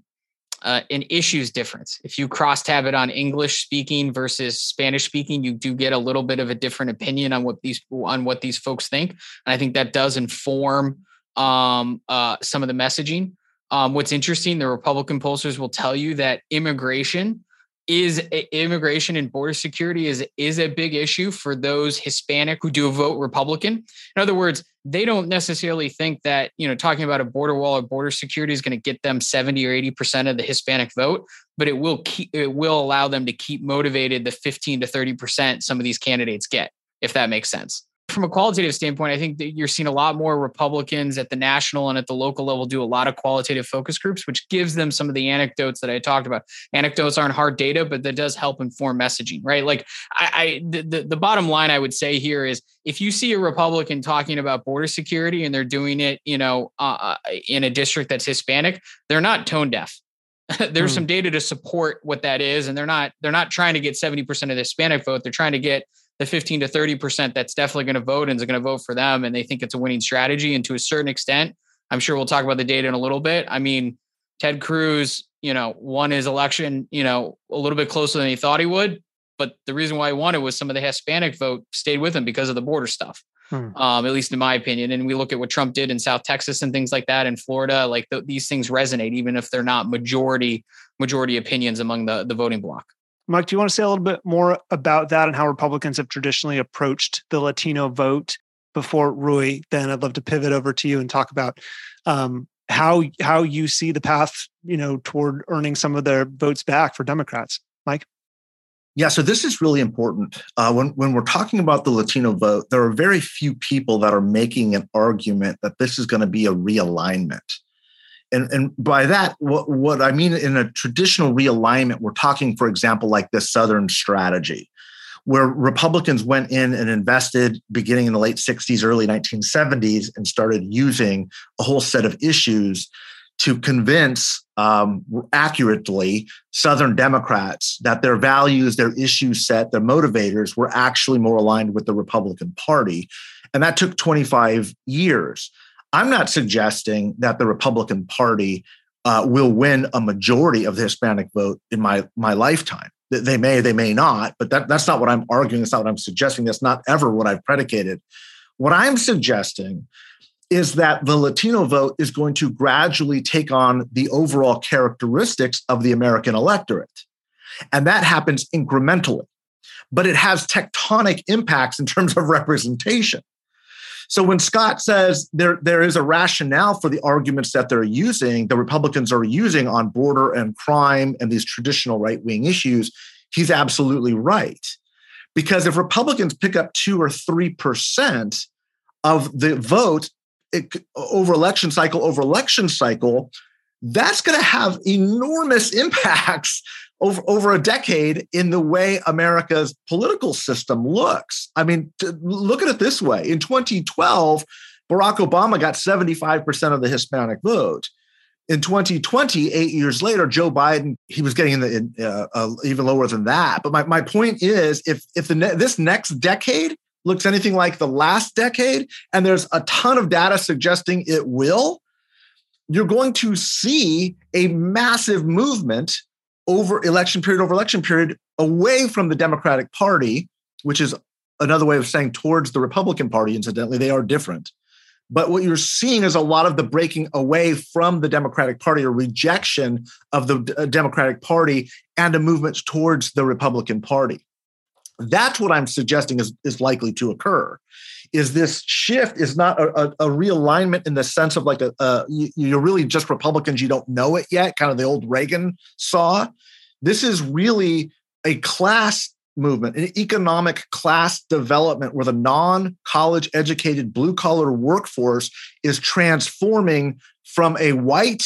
uh, an issues difference. If you cross tab it on English speaking versus Spanish speaking, you do get a little bit of a different opinion on what these on what these folks think, and I think that does inform um, uh, some of the messaging. Um, what's interesting, the Republican pollsters will tell you that immigration is immigration and border security is is a big issue for those Hispanic who do vote Republican. In other words, they don't necessarily think that you know talking about a border wall or border security is going to get them 70 or 80 percent of the hispanic vote but it will keep it will allow them to keep motivated the 15 to 30 percent some of these candidates get if that makes sense from a qualitative standpoint, I think that you're seeing a lot more Republicans at the national and at the local level do a lot of qualitative focus groups, which gives them some of the anecdotes that I talked about. Anecdotes aren't hard data, but that does help inform messaging, right? Like I, I the, the bottom line I would say here is if you see a Republican talking about border security and they're doing it, you know, uh, uh in a district that's Hispanic, they're not tone deaf. *laughs* There's hmm. some data to support what that is, and they're not they're not trying to get 70% of the Hispanic vote. They're trying to get the 15 to 30% that's definitely going to vote and is going to vote for them and they think it's a winning strategy. And to a certain extent, I'm sure we'll talk about the data in a little bit. I mean, Ted Cruz, you know, won his election, you know, a little bit closer than he thought he would. But the reason why he won it was some of the Hispanic vote stayed with him because of the border stuff. Hmm. Um, at least in my opinion. And we look at what Trump did in South Texas and things like that in Florida. Like th- these things resonate, even if they're not majority majority opinions among the the voting bloc. Mike, do you want to say a little bit more about that and how Republicans have traditionally approached the Latino vote before Ruy? Then I'd love to pivot over to you and talk about um, how how you see the path, you know, toward earning some of their votes back for Democrats. Mike. Yeah, so this is really important. Uh, when when we're talking about the Latino vote, there are very few people that are making an argument that this is going to be a realignment and, and by that, what, what I mean in a traditional realignment, we're talking, for example, like the Southern strategy, where Republicans went in and invested beginning in the late 60s, early 1970s, and started using a whole set of issues to convince um, accurately Southern Democrats that their values, their issue set, their motivators were actually more aligned with the Republican Party. And that took 25 years. I'm not suggesting that the Republican Party uh, will win a majority of the Hispanic vote in my my lifetime. They may, they may not, but that, that's not what I'm arguing. That's not what I'm suggesting. That's not ever what I've predicated. What I'm suggesting is that the Latino vote is going to gradually take on the overall characteristics of the American electorate. And that happens incrementally, but it has tectonic impacts in terms of representation. So when Scott says there, there is a rationale for the arguments that they're using, the Republicans are using on border and crime and these traditional right wing issues, he's absolutely right. Because if Republicans pick up two or 3% of the vote it, over election cycle over election cycle, that's going to have enormous *laughs* impacts over, over a decade in the way America's political system looks. I mean, look at it this way. In 2012, Barack Obama got 75% of the Hispanic vote. In 2020, eight years later, Joe Biden, he was getting in the, uh, uh, even lower than that. But my, my point is, if, if the ne- this next decade looks anything like the last decade, and there's a ton of data suggesting it will, you're going to see a massive movement over election period over election period away from the Democratic Party, which is another way of saying towards the Republican Party, incidentally. They are different. But what you're seeing is a lot of the breaking away from the Democratic Party or rejection of the uh, Democratic Party and a movement towards the Republican Party. That's what I'm suggesting is, is likely to occur. Is this shift is not a, a, a realignment in the sense of like a, a you're really just Republicans, you don't know it yet, kind of the old Reagan saw. This is really a class movement, an economic class development where the non college educated blue collar workforce is transforming from a white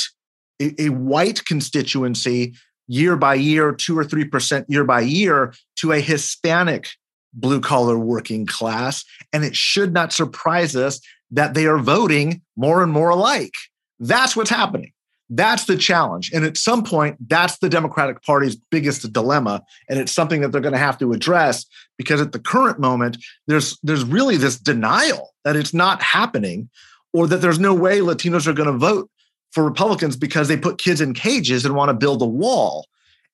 a, white constituency year by year, two or 3% year by year, to a Hispanic blue collar working class. And it should not surprise us that they are voting more and more alike. That's what's happening. That's the challenge. And at some point, that's the Democratic Party's biggest dilemma. And it's something that they're going to have to address because at the current moment, there's, there's really this denial that it's not happening or that there's no way Latinos are going to vote for Republicans because they put kids in cages and want to build a wall.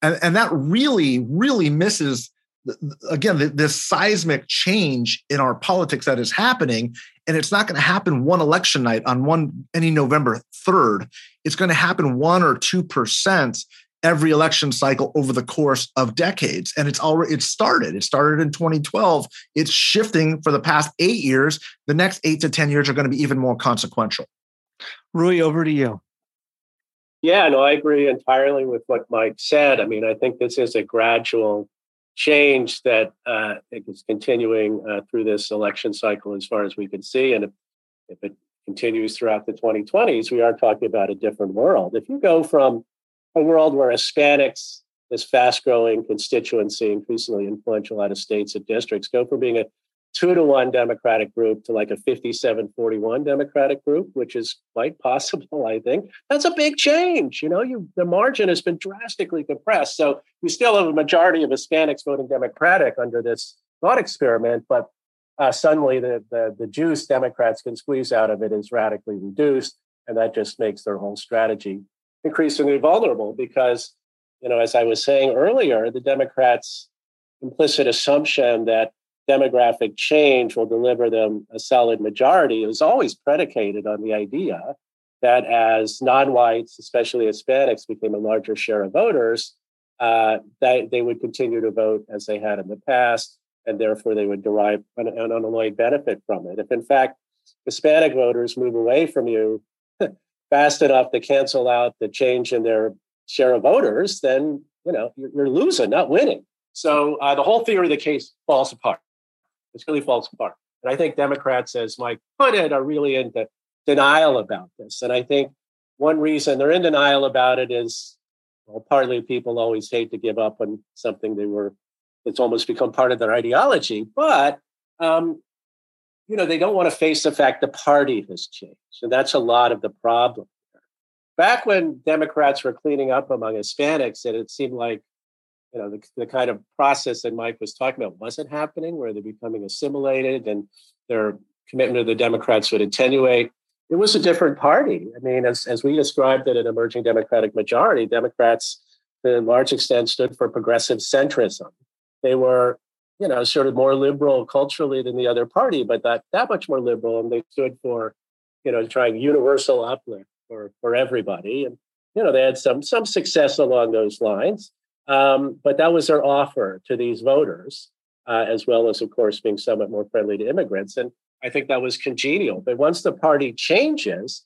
And, and that really, really misses, again, this seismic change in our politics that is happening. And it's not going to happen one election night on one any November 3rd. It's going to happen one or two percent every election cycle over the course of decades and it's already it started it started in 2012 it's shifting for the past 8 years the next 8 to 10 years are going to be even more consequential Ruy, over to you. Yeah, no, I agree entirely with what Mike said. I mean, I think this is a gradual change that uh, is continuing uh, through this election cycle as far as we can see. And if, if it continues throughout the 2020s, we are talking about a different world. If you go from a world where Hispanics, this fast growing constituency, increasingly influential out of states and districts, go from being a two to one Democratic group to like a 57 41 Democratic group, which is quite *laughs* possible, I think. That's a big change. You know, you the margin has been drastically compressed. So you still have a majority of Hispanics voting Democratic under this thought experiment, but uh, suddenly the, the, the juice Democrats can squeeze out of it is radically reduced. And that just makes their whole strategy increasingly vulnerable because, you know, as I was saying earlier, the Democrats' implicit assumption that demographic change will deliver them a solid majority is always predicated on the idea that as non-whites, especially Hispanics, became a larger share of voters, uh, that they would continue to vote as they had in the past, and therefore they would derive an, an unalloyed benefit from it. If in fact Hispanic voters move away from you *laughs* fast enough to cancel out the change in their share of voters, then you know you're, you're losing, not winning. So uh, the whole theory of the case falls apart. It's really falls apart. And I think Democrats, as Mike put it, are really into denial about this. And I think one reason they're in denial about it is, well, partly people always hate to give up on something they were, it's almost become part of their ideology. But, um, you know, they don't want to face the fact the party has changed. And that's a lot of the problem. Back when Democrats were cleaning up among Hispanics, and it seemed like you know the, the kind of process that mike was talking about wasn't happening where they're becoming assimilated and their commitment to the democrats would attenuate. It was a different party. I mean as, as we described it an emerging democratic majority democrats to a large extent stood for progressive centrism. They were you know sort of more liberal culturally than the other party but that that much more liberal and they stood for you know trying universal uplift for for everybody. And you know they had some some success along those lines Um, but that was their offer to these voters, uh, as well as, of course, being somewhat more friendly to immigrants. And I think that was congenial. But once the party changes,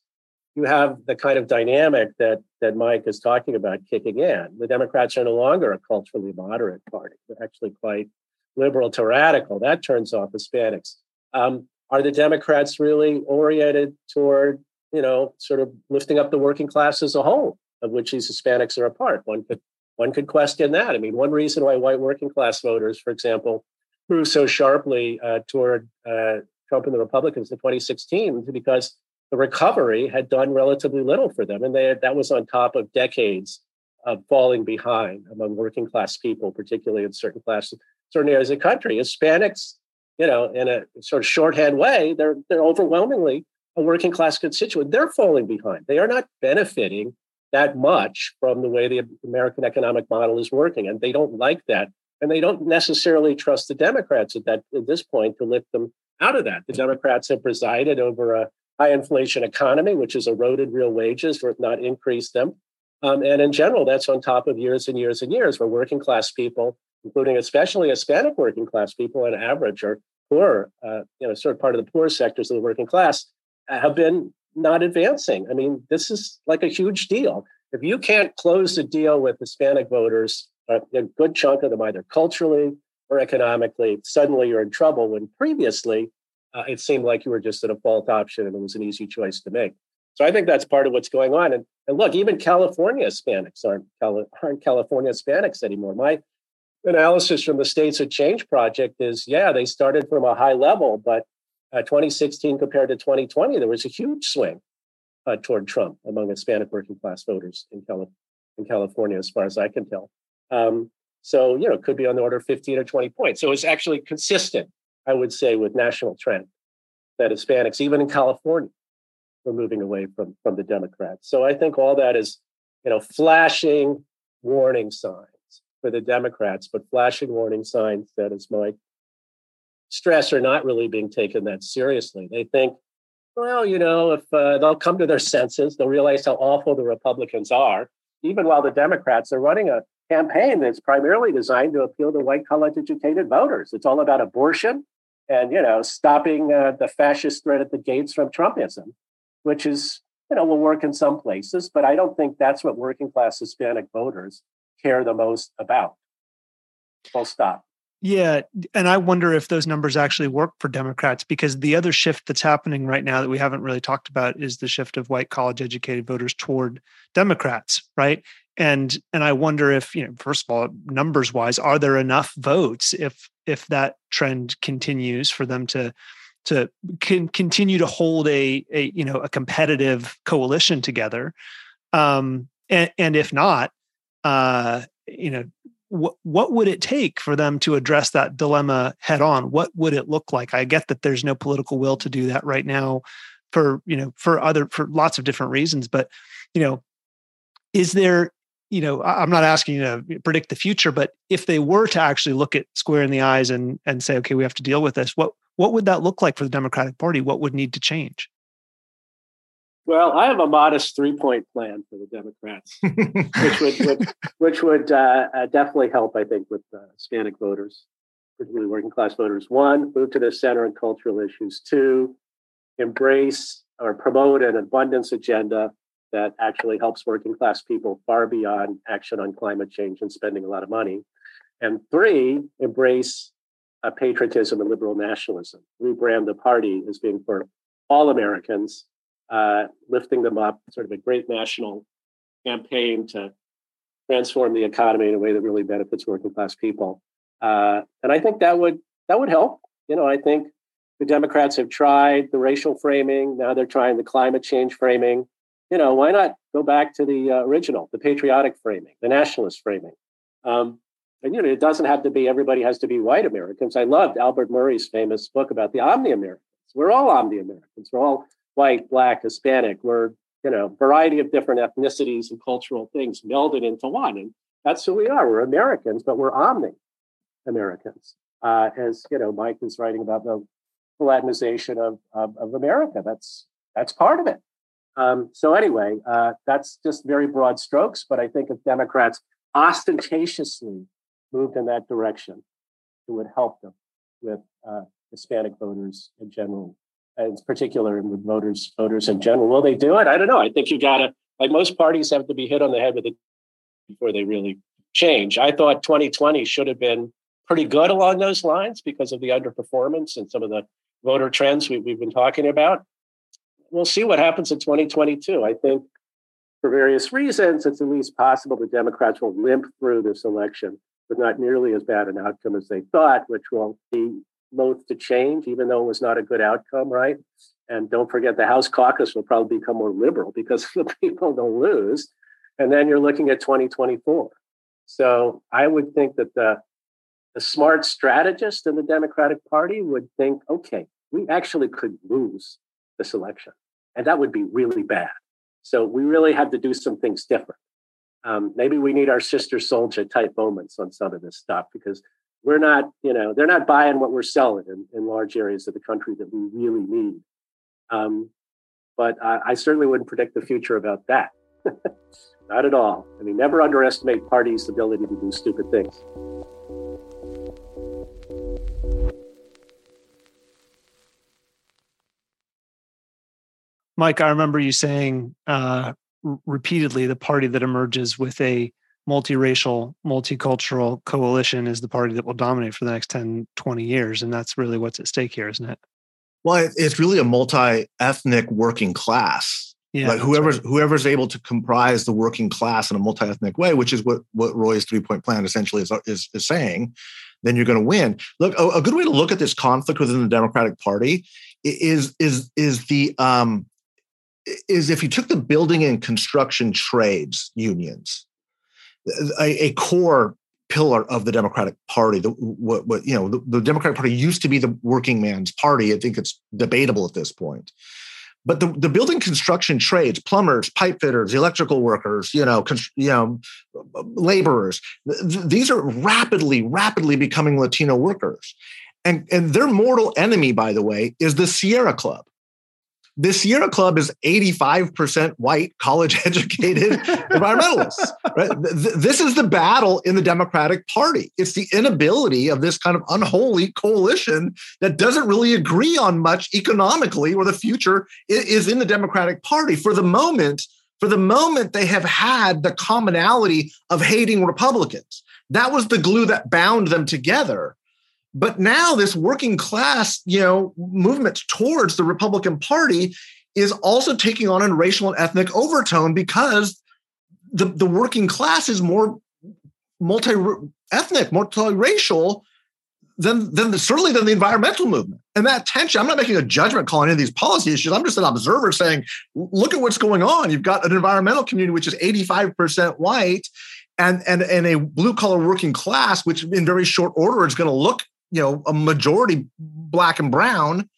you have the kind of dynamic that that Mike is talking about kicking in. The Democrats are no longer a culturally moderate party; they're actually quite liberal to radical. That turns off Hispanics. Um, are the Democrats really oriented toward, you know, sort of lifting up the working class as a whole, of which these Hispanics are a part? One could one could question that. I mean, one reason why white working class voters, for example, grew so sharply uh, toward uh, Trump and the Republicans in 2016 is because the recovery had done relatively little for them. And they had, that was on top of decades of falling behind among working class people, particularly in certain classes, certain areas of the country. Hispanics, you know, in a sort of shorthand way, they're they're overwhelmingly a working class constituent. They're falling behind. They are not benefiting that much from the way the American economic model is working. And they don't like that. And they don't necessarily trust the Democrats at that at this point to lift them out of that. The Democrats have presided over a high inflation economy, which has eroded real wages or not increased them. Um, and in general, that's on top of years and years and years where working class people, including especially Hispanic working class people on average are poor, uh, you know, sort of part of the poor sectors of the working class, uh, have been not advancing. I mean, this is like a huge deal. If you can't close the deal with Hispanic voters, a good chunk of them either culturally or economically, suddenly you're in trouble when previously uh, it seemed like you were just a default option and it was an easy choice to make. So I think that's part of what's going on. And, and look, even California Hispanics aren't, aren't California Hispanics anymore. My analysis from the States of Change Project is yeah, they started from a high level, but uh, 2016 compared to 2020, there was a huge swing uh, toward Trump among Hispanic working class voters in, Cali- in California, as far as I can tell. Um, so, you know, it could be on the order of 15 or 20 points. So it's actually consistent, I would say, with national trend that Hispanics, even in California, were moving away from, from the Democrats. So I think all that is, you know, flashing warning signs for the Democrats, but flashing warning signs that, as Mike stress are not really being taken that seriously. They think, well, you know, if uh, they'll come to their senses, they'll realize how awful the Republicans are, even while the Democrats are running a campaign that's primarily designed to appeal to white college educated voters. It's all about abortion and, you know, stopping uh, the fascist threat at the gates from Trumpism, which is, you know, will work in some places, but I don't think that's what working class Hispanic voters care the most about. Full stop. Yeah. And I wonder if those numbers actually work for Democrats because the other shift that's happening right now that we haven't really talked about is the shift of white college educated voters toward Democrats, right? And and I wonder if, you know, first of all, numbers wise, are there enough votes if if that trend continues for them to to can continue to hold a, a you know a competitive coalition together um and, and if not uh you know what would it take for them to address that dilemma head on? What would it look like? I get that there's no political will to do that right now for you know for other for lots of different reasons but you know is there you know i'm not asking you to predict the future but if they were to actually look at square in the eyes and and say okay we have to deal with this what what would that look like for the democratic party? What would need to change well, I have a modest three-point plan for the Democrats, which would, would *laughs* which would uh, uh, definitely help, I think, with uh, Hispanic voters, particularly working-class voters. One, move to the center on cultural issues. Two, embrace or promote an abundance agenda that actually helps working-class people far beyond action on climate change and spending a lot of money. And three, embrace uh, patriotism and liberal nationalism. Rebrand the party as being for all Americans uh, lifting them up, sort of a great national campaign to transform the economy in a way that really benefits working class people. Uh, and I think that would that would help. You know, I think the Democrats have tried the racial framing. Now they're trying the climate change framing. You know, why not go back to the uh, original, the patriotic framing, the nationalist framing? Um, and you know, it doesn't have to be everybody has to be white Americans. I loved Albert Murray's famous book about the Omni Americans. We're all Omni Americans. We're all white, black, Hispanic. We're, you know, variety of different ethnicities and cultural things melded into one. And that's who we are. We're Americans, but we're omni Americans. Uh, as you know, Mike is writing about the Latinization of, of, of America. That's that's part of it. Um, so anyway, uh, that's just very broad strokes. But I think if Democrats ostentatiously moved in that direction, it would help them with uh, Hispanic voters in general, in particular, and with voters voters in general. Will they do it? I don't know. I think you got to, like most parties, have to be hit on the head with it before they really change. I thought 2020 should have been pretty good along those lines because of the underperformance and some of the voter trends we, have been talking about. We'll see what happens in 2022. I think for various reasons, it's at least possible the Democrats will limp through this election with not nearly as bad an outcome as they thought, which will be loath to change, even though it was not a good outcome, right? And don't forget the House caucus will probably become more liberal *laughs* because the people don't lose. And then you're looking at 2024. So I would think that the, the smart strategist in the Democratic Party would think, okay, we actually could lose this election. And that would be really bad. So we really have to do some things different. Um, maybe we need our Sister Souljah type moments on some of this stuff because we're not, you know, they're not buying what we're selling in, in large areas of the country that we really need. Um, but I, I certainly wouldn't predict the future about that. *laughs* not at all. I mean, never underestimate parties' ability to do stupid things. Mike, I remember you saying uh, repeatedly the party that emerges with a multiracial, multicultural coalition is the party that will dominate for the next 10, 20 years. And that's really what's at stake here, isn't it? Well, it's really a multi-ethnic working class. Yeah, like whoever's right. whoever's able to comprise the working class in a multi-ethnic way, which is what what Ruy's three-point plan essentially is is, is saying, then you're going to win. Look, a, a, good way to look at this conflict within the Democratic Party is is is the um, is if you took the building and construction trades unions, a, a core pillar of the Democratic Party. The, what, what you know, the, the, Democratic Party used to be the working man's party. I think it's debatable at this point. But the, the building construction trades, plumbers, pipe fitters, electrical workers, you know, you know, laborers, th- these are rapidly, rapidly becoming Latino workers. And, and their mortal enemy, by the way, is the Sierra Club. The Sierra Club is 85% white, college *laughs* educated *laughs* environmentalists. Right? This is the battle in the Democratic Party. It's the inability of this kind of unholy coalition that doesn't really agree on much economically, or the future is in the Democratic Party. For the moment, for the moment, they have had the commonality of hating Republicans. That was the glue that bound them together. But now this working class, you know, movement towards the Republican Party is also taking on a racial and ethnic overtone because the, the working class is more multi-ethnic, multi-racial than, than the, certainly than the environmental movement. And that tension, I'm not making a judgment call on any of these policy issues. I'm just an observer saying, look at what's going on. You've got an environmental community which is 85% white and, and, and a blue collar working class, which in very short order is going to look you know a majority black and brown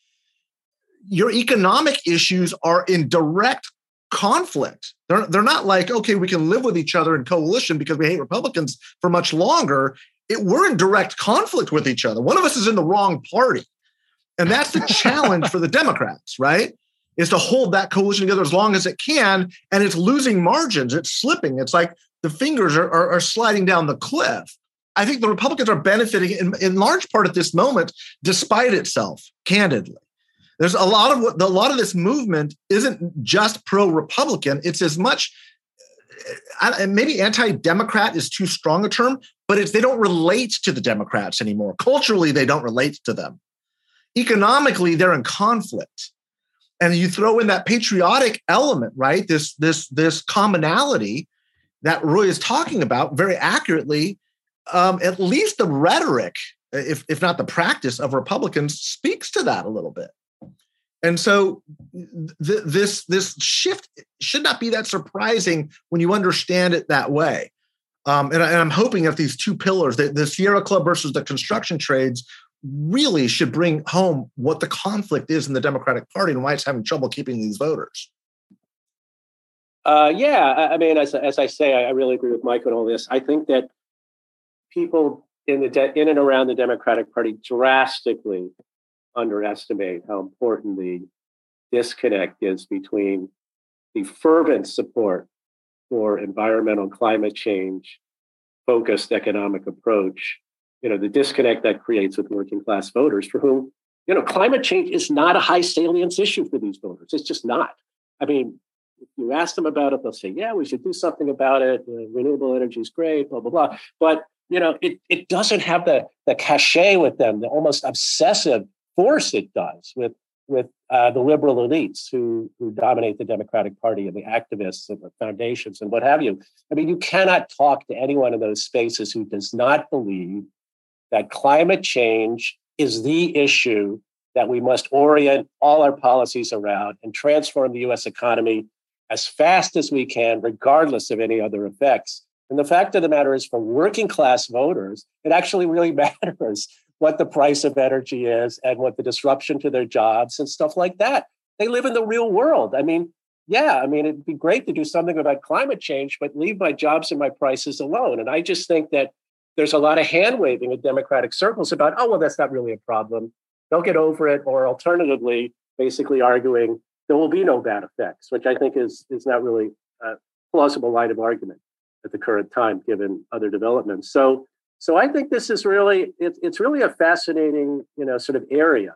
your economic issues are in direct conflict. They're, they're not like okay we can live with each other in coalition because we hate republicans for much longer. It, we're in direct conflict with each other. One of us is in the wrong party. And that's the challenge for the *laughs* democrats right? Is to hold that coalition together as long as it can and it's losing margins. It's slipping. It's like the fingers are, are, are sliding down the cliff I think the Republicans are benefiting in, in large part at this moment, despite itself, candidly. There's a lot of what a lot of this movement isn't just pro-Republican. It's as much uh, maybe anti-democrat is too strong a term, but it's they don't relate to the Democrats anymore. Culturally, they don't relate to them. Economically, they're in conflict. And you throw in that patriotic element, right? This this this commonality that Ruy is talking about very accurately um, at least the rhetoric, if, if not the practice of Republicans, speaks to that a little bit. And so th- this this shift should not be that surprising when you understand it that way. Um, and, I, am hoping that these two pillars, the, the Sierra Club versus the construction trades, really should bring home what the conflict is in the Democratic Party and why it's having trouble keeping these voters. Uh, yeah, I mean, as, as I say, I really agree with Mike on all this. I think that people in the de- in and around the Democratic Party drastically underestimate how important the disconnect is between the fervent support for environmental climate change focused economic approach, you know, the disconnect that creates with working class voters for whom, you know, climate change is not a high salience issue for these voters. It's just not. I mean, if you ask them about it, they'll say, yeah, we should do something about it. Uh, renewable energy is great, blah, blah, blah. But, you know, it, it doesn't have the, the cachet with them, the almost obsessive force it does with, with uh, the liberal elites who, who dominate the Democratic Party and the activists and the foundations and what have you. I mean, you cannot talk to anyone in those spaces who does not believe that climate change is the issue that we must orient all our policies around and transform the US economy as fast as we can, regardless of any other effects. And the fact of the matter is, for working class voters, it actually really *laughs* matters what the price of energy is and what the disruption to their jobs and stuff like that. They live in the real world. I mean, yeah, I mean, it'd be great to do something about climate change, but leave my jobs and my prices alone. And I just think that there's a lot of hand waving in Democratic circles about, oh, well, that's not really a problem. They'll get over it. Or alternatively, basically arguing there will be no bad effects, which I think is, is not really a plausible line of argument at the current time, given other developments. So so I think this is really it, it's really a fascinating you know sort of area,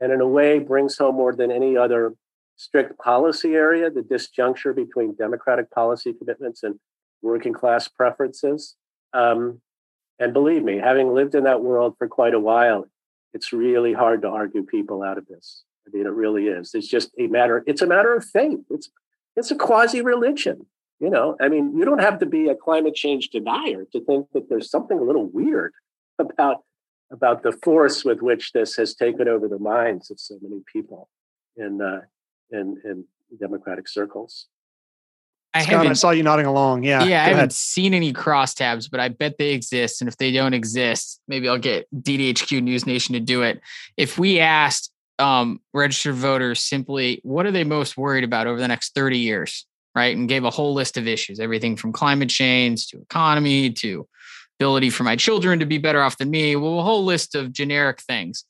and in a way brings home more than any other strict policy area the disjuncture between democratic policy commitments and working class preferences. Um, and believe me, having lived in that world for quite a while, it's really hard to argue people out of this. I mean, it really is. It's just a matter. It's a matter of faith. It's it's a quasi religion. You know, I mean, you don't have to be a climate change denier to think that there's something a little weird about about the force with which this has taken over the minds of so many people in uh, in in democratic circles. I Scott, I saw you nodding along. Yeah. Yeah. I haven't ahead. seen any crosstabs, but I bet they exist. And if they don't exist, maybe I'll get DDHQ News Nation to do it. If we asked um, registered voters simply, what are they most worried about over the next 30 years? Right? And gave a whole list of issues, everything from climate change to economy to ability for my children to be better off than me. Well, a whole list of generic things.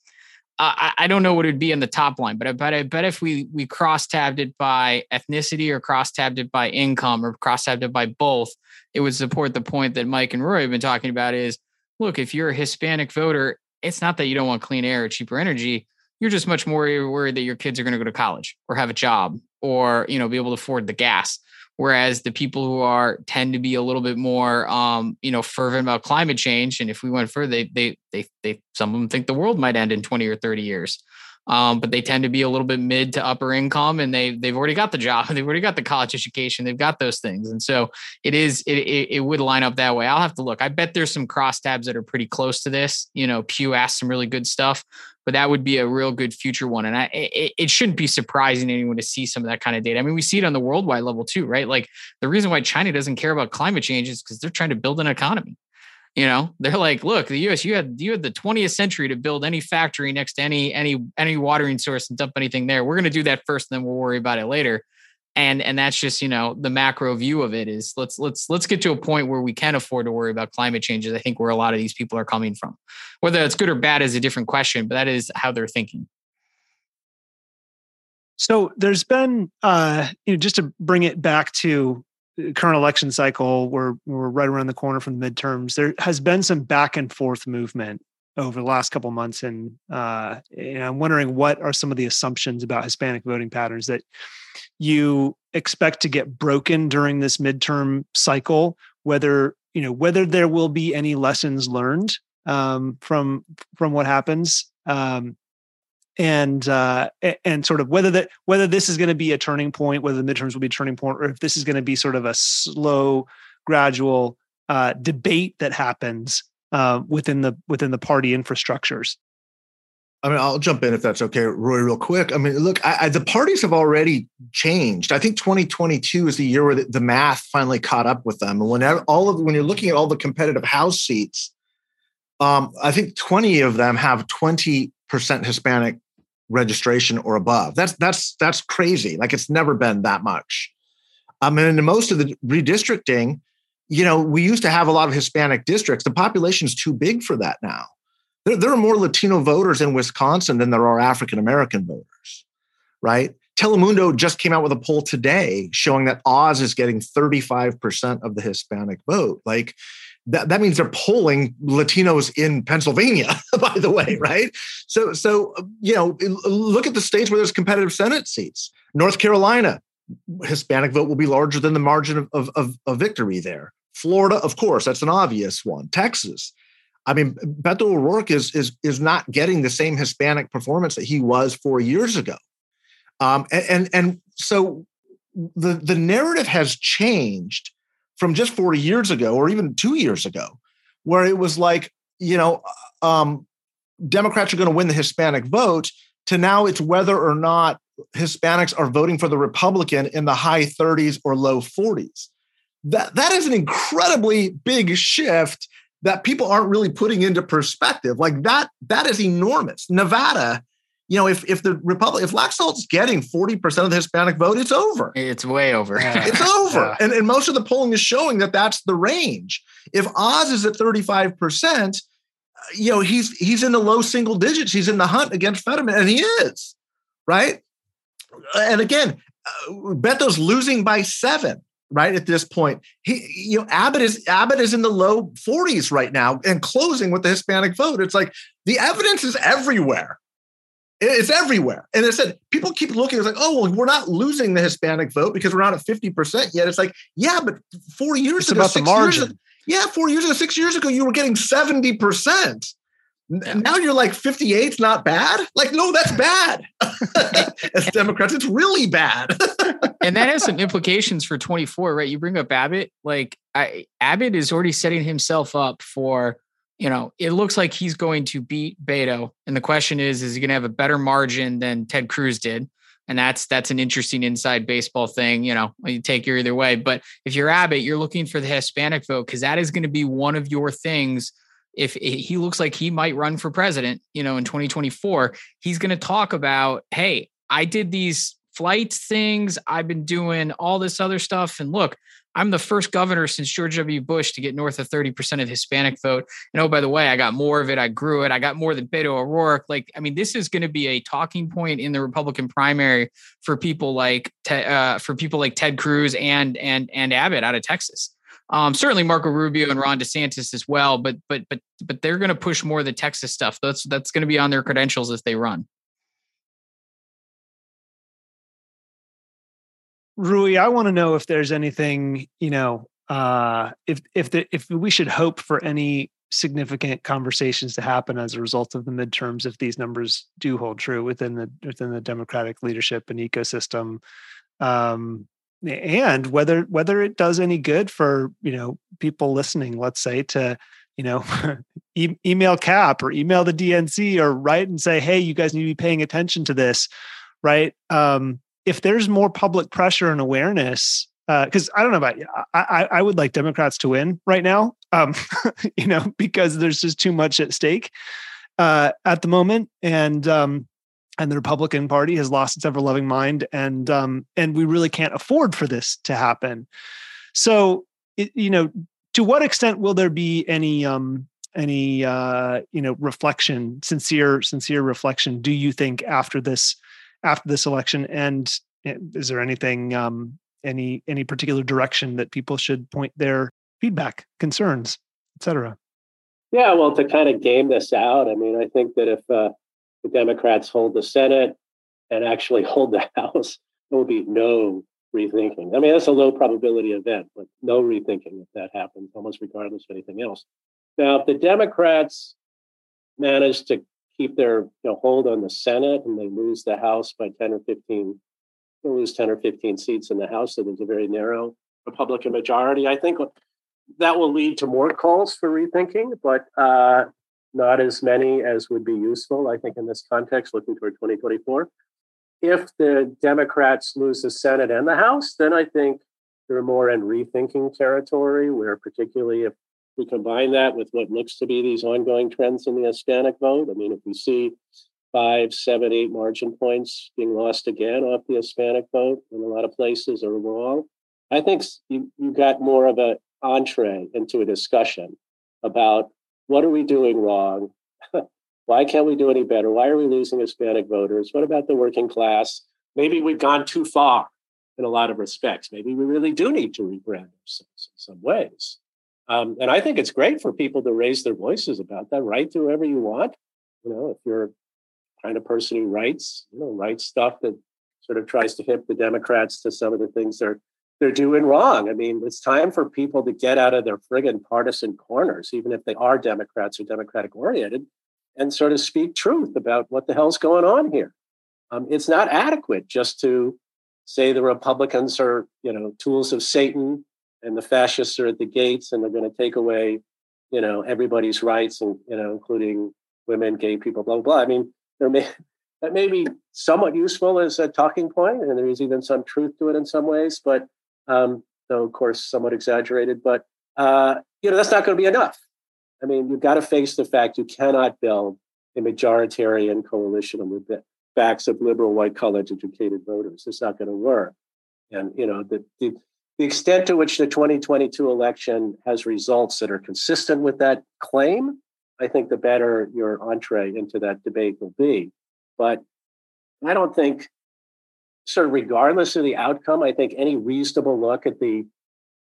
Uh, I, I, don't know what it would be in the top line, but I bet I bet if we we cross tabbed it by ethnicity or cross tabbed it by income or cross tabbed it by both, it would support the point that Mike and Ruy have been talking about. Is look, if you're a Hispanic voter, it's not that you don't want clean air or cheaper energy. You're just much more worried that your kids are going to go to college or have a job or you know be able to afford the gas. Whereas the people who are tend to be a little bit more um, you know fervent about climate change and if we went further they they they, they some of them think the world might end in 20 or 30 years. Um, but they tend to be a little bit mid to upper income and they they've already got the job *laughs* they've already got the college education they've got those things. And so it is it, it, it would line up that way. I'll have to look. I bet there's some crosstabs that are pretty close to this you know pew asked some really good stuff but that would be a real good future one. And I, it, it, shouldn't be surprising to anyone to see some of that kind of data. I mean, we see it on the worldwide level too, right? Like the reason why China doesn't care about climate change is because they're trying to build an economy. You know, they're like, look, the U.S. You had you had the 20th century to build any factory next to any any any watering source and dump anything there. We're going to do that first, and then we'll worry about it later and and that's just you know the macro view of it is let's let's let's get to a point where we can afford to worry about climate changes i think where a lot of these people are coming from. Whether it's good or bad is a different question but that is how they're thinking. So there's been uh you know just to bring it back to current election cycle we're we're right around the corner from the midterms there has been some back and forth movement over the last couple months and uh and i'm wondering what are some of the assumptions about hispanic voting patterns that you expect to get broken during this midterm cycle whether you know whether there will be any lessons learned um, from from what happens um, and uh, and sort of whether that whether this is going to be a turning point whether the midterms will be a turning point or if this is going to be sort of a slow gradual uh, debate that happens uh, within the within the party infrastructures I mean, I'll jump in if that's okay, Ruy, real quick. I mean, look, I, I, the parties have already changed. I think 2022 is the year where the, the math finally caught up with them. And when all of when you're looking at all the competitive House seats, um, I think 20 of them have 20 percent Hispanic registration or above. That's that's that's crazy. Like it's never been that much. I mean, most of the redistricting, you know, we used to have a lot of Hispanic districts. The population is too big for that now. There, there are more Latino voters in Wisconsin than there are African American voters, right? Telemundo just came out with a poll today showing that Oz is getting 35% of the Hispanic vote. Like, that, that means they're polling Latinos in Pennsylvania, *laughs* by the way, right? So, so you know, look at the states where there's competitive Senate seats. North Carolina, Hispanic vote will be larger than the margin of, of, of victory there. Florida, of course, that's an obvious one. Texas. I mean, Beto O'Rourke is is is not getting the same Hispanic performance that he was four years ago, um, and, and and so the the narrative has changed from just 40 years ago or even two years ago, where it was like, you know, um, Democrats are going to win the Hispanic vote, to now it's whether or not Hispanics are voting for the Republican in the high 30s or low 40s. That, that is an incredibly big shift that people aren't really putting into perspective. Like that, that is enormous. Nevada you know, if if the Republic, if Laxalt's getting 40% of the Hispanic vote, it's over. It's way over. it's over. Yeah. And, and most of the polling is showing that that's the range. If Oz is at 35%, you know, he's he's in the low single digits. He's in the hunt against Fetterman, and he is, right? And again, uh, Beto's losing by seven right at this point. He, you know, Abbott is Abbott is in the low 40s right now and closing with the Hispanic vote. It's like the evidence is everywhere. It's everywhere. And it said people keep looking, it's like, oh, well, we're not losing the Hispanic vote because we're not at 50% yet. It's like, yeah, but four years it's ago, about the margin. Years, yeah, four years ago, six years ago, you were getting 70%. Now you're like 58's not bad. Like, no, that's bad. *laughs* As Democrats, it's really bad. *laughs* and that has some implications for 24, right? You bring up Abbott. Like, I, Abbott is already setting himself up for you know, it looks like he's going to beat Beto. And the question is, is he going to have a better margin than Ted Cruz did? And that's that's an interesting inside baseball thing. You know, you take your either way. But if you're Abbott, you're looking for the Hispanic vote because that is going to be one of your things. If he looks like he might run for president, you know, in 2024, he's going to talk about, hey, I did these flight things. I've been doing all this other stuff. And look, I'm the first governor since George W. Bush to get north of 30% of Hispanic vote. And oh, by the way, I got more of it. I grew it. I got more than Beto O'Rourke. Like, I mean, this is going to be a talking point in the Republican primary for people like uh, for people like Ted Cruz and and and Abbott out of Texas. Um, certainly Marco Rubio and Ron DeSantis as well, but but but but they're going to push more of the Texas stuff. That's that's going to be on their credentials if they run. Ruy, I want to know if there's anything, you know, uh, if if the if we should hope for any significant conversations to happen as a result of the midterms if these numbers do hold true within the within the democratic leadership and ecosystem um, and whether whether it does any good for you know people listening let's say to you know *laughs* e- email cap or email the dnc or write and say hey you guys need to be paying attention to this right? Um, if there's more public pressure and awareness, because uh, I don't know about you, I, I would like Democrats to win right now, um, *laughs* you know, because there's just too much at stake uh, at the moment, and um, and the Republican Party has lost its ever loving mind, and um, and we really can't afford for this to happen. So, it, you know, to what extent will there be any um, any uh, you know reflection, sincere sincere reflection? Do you think after this? after this election? And eh, is there anything, um, any any particular direction that people should point their feedback, concerns, etc.? Yeah, well, to kind of game this out, I mean, I think that if uh, the Democrats hold the Senate and actually *laughs* hold the House, there will be no rethinking. I mean, that's a low probability event, but no rethinking if that happens, almost regardless of anything else. Now, if the Democrats manage to keep their you know, hold on the Senate and they lose the House by 10 or 15, they lose 10 or 15 seats in the House, so there's a very narrow Republican majority. I think that will lead to more calls for rethinking, but uh, not as many as would be useful, I think, in this context, looking toward 2024. If the Democrats lose the Senate and the House, then I think they're more in rethinking territory, where particularly if we combine that with what looks to be these ongoing trends in the Hispanic vote. I mean, if we see five, seven, eight margin points being lost again off the Hispanic vote in a lot of places wrong, I think you, you got more of an entree into a discussion about what are we doing wrong? *laughs* Why can't we do any better? Why are we losing Hispanic voters? What about the working class? Maybe we've gone too far in a lot of respects. Maybe we really do need to rebrand ourselves in some ways. Um, and I think it's great for people to raise their voices about that. Write to whoever you want. You know, if you're kind of person who writes, you know, writes stuff that sort of tries to hip the Democrats to some of the things they're they're doing wrong. I mean, it's time for people to get out of their friggin' partisan corners, even if they are Democrats or Democratic oriented, and sort of speak truth about what the hell's going on here. Um, it's not adequate just to say the Republicans are, you know, tools of Satan and the fascists are at the gates and they're going to take away, you know, everybody's rights and you know, including women, gay people, blah blah blah. I mean, there may that may be somewhat useful as a talking point, and there is even some truth to it in some ways, but um, though of course somewhat exaggerated. But uh, you know, that's not going to be enough. I mean, you've got to face the fact you cannot build a majoritarian coalition on the backs of liberal, white, college educated voters. It's not going to work. And you know, the, the the extent to which the 2022 election has results that are consistent with that claim, I think the better your entree into that debate will be. But I don't think, sort of regardless of the outcome, I think any reasonable look at the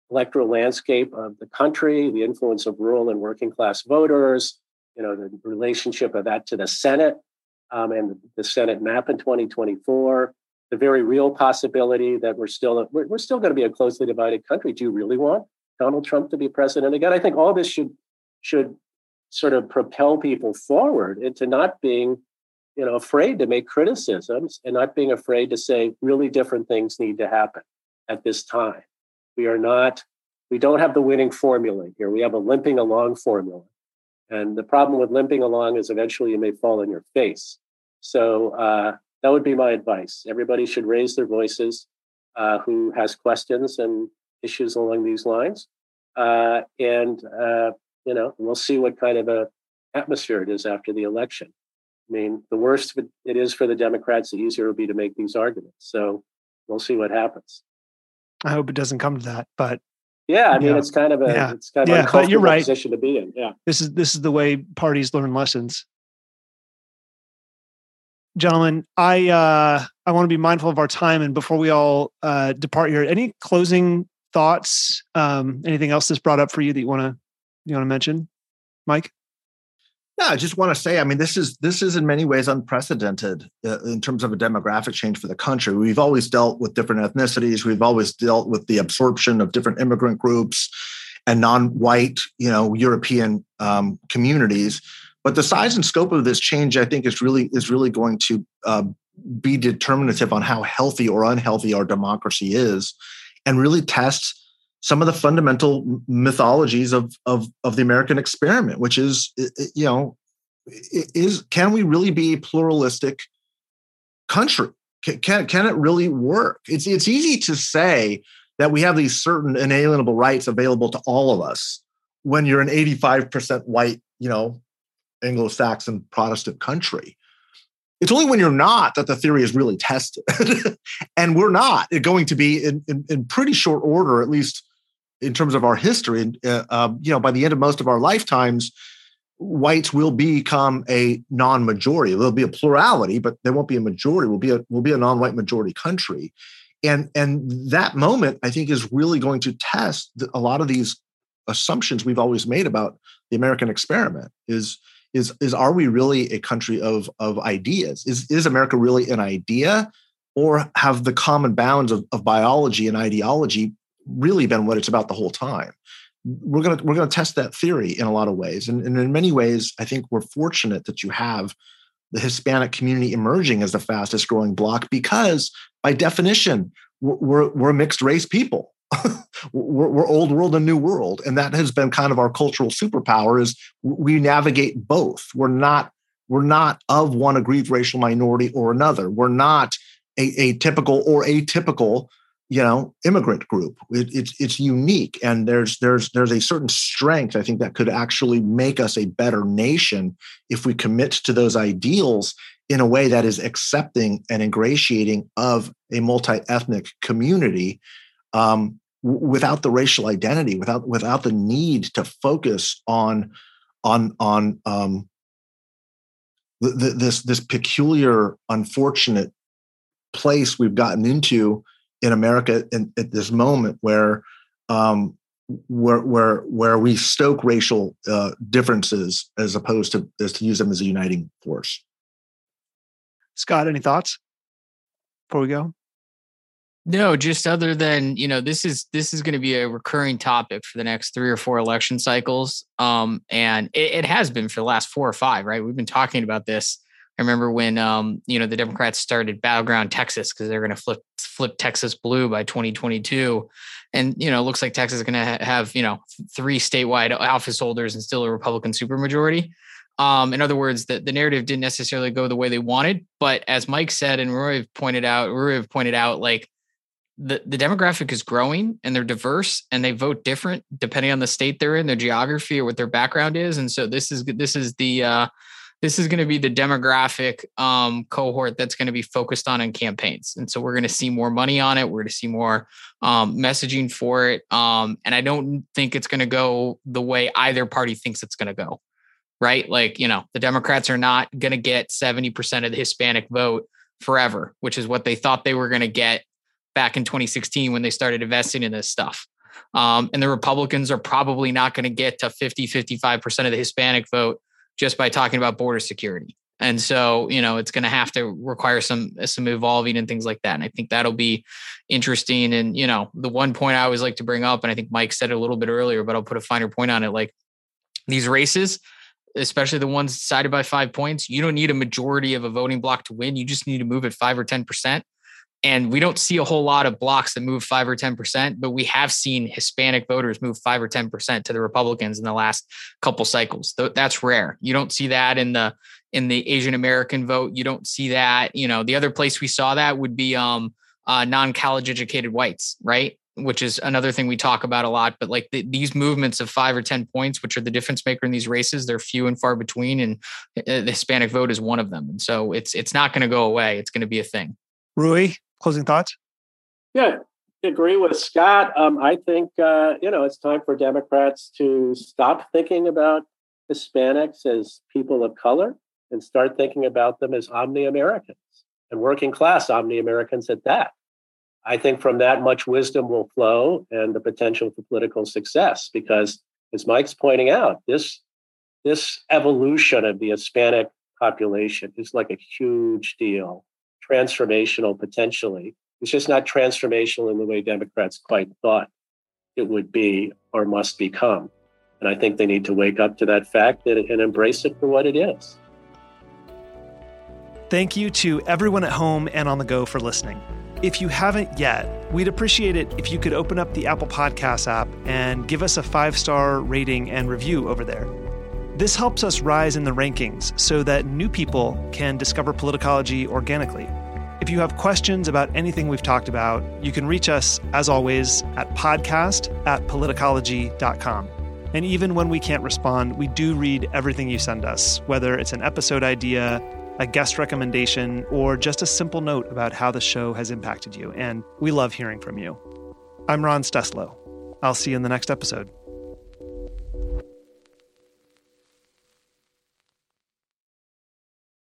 electoral landscape of the country, the influence of rural and working class voters, you know, the relationship of that to the Senate um, and the Senate map in 2024, the very real possibility that we're still we're, we're still going to be a closely divided country. Do you really want Donald Trump to be president again? I think all this should should sort of propel people forward into not being you know afraid to make criticisms and not being afraid to say really different things need to happen at this time we are not we don't have the winning formula here we have a limping along formula and the problem with limping along is eventually you may fall on your face so uh, that would be my advice. Everybody should raise their voices uh, who has questions and issues along these lines. Uh, and, uh, you know, we'll see what kind of a atmosphere it is after the election. I mean, the worse it is for the Democrats, the easier it will be to make these arguments. So we'll see what happens. I hope it doesn't come to that, but yeah, I mean, yeah. it's kind of a yeah. it's kind of yeah, but you're right. position to be in. Yeah, this is this is the way parties learn lessons gentlemen, I uh, I want to be mindful of our time, and before we all uh, depart here, any closing thoughts? Um, anything else that's brought up for you that you want to you want to mention, Mike? Yeah, I just want to say, I mean, this is this is in many ways unprecedented uh, in terms of a demographic change for the country. We've always dealt with different ethnicities. We've always dealt with the absorption of different immigrant groups and non-white, you know, European um, communities. But the size and scope of this change, I think, is really is really going to uh, be determinative on how healthy or unhealthy our democracy is, and really test some of the fundamental mythologies of of of the American experiment, which is you know is can we really be a pluralistic country? Can, can, it really work? It's it's easy to say that we have these certain inalienable rights available to all of us when you're an 85% white, you know, Anglo-Saxon Protestant country. It's only when you're not that the theory is really tested. *laughs* and we're not going to be in, in, in, pretty short order, at least in terms of our history. Uh, uh, you know, by the end of most of our lifetimes, whites will become a non-majority. There'll be a plurality, but there won't be a majority. We'll be a will be a non-white majority country, and and that moment I think is really going to test a lot of these assumptions we've always made about the American experiment. Is is is are we really a country of of ideas is is america really an idea or have the common bounds of, of biology and ideology really been what it's about the whole time. We're going to we're going to test that theory in a lot of ways and, and in many ways i think we're fortunate that you have the hispanic community emerging as the fastest growing block because by definition we're, we're mixed race people. *laughs* We're, we're, old world and new world and that has been kind of our cultural superpower is we navigate both. We're not we're not of one aggrieved racial minority or another. We're not a, a typical or atypical you know immigrant group. It, it's it's unique and there's there's there's a certain strength i think that could actually make us a better nation if we commit to those ideals in a way that is accepting and ingratiating of a multi-ethnic community um, without the racial identity, without without the need to focus on on on um, this this peculiar, unfortunate place we've gotten into in America in, at this moment, where um, where where where we stoke racial uh, differences as opposed to as to use them as a uniting force. Scott, any thoughts before we go? No, just other than you know, this is this is going to be a recurring topic for the next three or four election cycles, um, and it, it has been for the last four or five. Right, we've been talking about this. I remember when um, you know the Democrats started battleground Texas because they're going to flip flip Texas blue by 2022, and you know it looks like Texas is going to ha- have you know three statewide office holders and still a Republican supermajority. Um, in other words, the, the narrative didn't necessarily go the way they wanted, but as Mike said and Roy pointed out, Roy pointed out, like the, the demographic is growing and they're diverse and they vote different depending on the state they're in, their geography or what their background is. And so this is this is the uh, this is going to be the demographic um, cohort that's going to be focused on in campaigns. And so we're going to see more money on it. We're going to see more um, messaging for it. Um, and I don't think it's going to go the way either party thinks it's going to go. Right. Like, you know, the Democrats are not going to get 70% of the Hispanic vote forever, which is what they thought they were going to get back in 2016 when they started investing in this stuff. Um, and the Republicans are probably not going to get to 50, 55% of the Hispanic vote just by talking about border security. And so, you know, it's going to have to require some some evolving and things like that. And I think that'll be interesting. And you know, the one point I always like to bring up, and I think Mike said it a little bit earlier, but I'll put a finer point on it. Like these races, especially the ones decided by five points, you don't need a majority of a voting block to win. You just need to move it five or ten percent. And we don't see a whole lot of blocks that move five or 10%, but we have seen Hispanic voters move five or 10% to the Republicans in the last couple cycles. That's rare. You don't see that in the in the Asian American vote. You don't see that. You know, the other place we saw that would be um, uh, non-college educated whites, right? Which is another thing we talk about a lot. But like the, these movements of five or ten points, which are the difference maker in these races, they're few and far between, and uh, the Hispanic vote is one of them. And so it's it's not going to go away. It's going to be a thing. Ruy, closing thoughts? Yeah, I agree with Scott. Um, I think uh, you know it's time for Democrats to stop thinking about Hispanics as people of color and start thinking about them as omni Americans and working class omni Americans at that. I think from that much wisdom will flow and the potential for political success because, as Mike's pointing out, this this evolution of the Hispanic population is like a huge deal transformational potentially. It's just not transformational in the way Democrats quite thought it would be or must become. And I think they need to wake up to that fact and, embrace it for what it is. Thank you to everyone at home and on the go for listening. If you haven't yet, we'd appreciate it if you could open up the Apple Podcasts app and give us a five star rating and review over there. This helps us rise in the rankings so that new people can discover politicology organically. If you have questions about anything we've talked about, you can reach us, as always, at podcast at politicology.com. And even when we can't respond, we do read everything you send us, whether it's an episode idea, a guest recommendation, or just a simple note about how the show has impacted you. And we love hearing from you. I'm Ron Steslow. I'll see you in the next episode.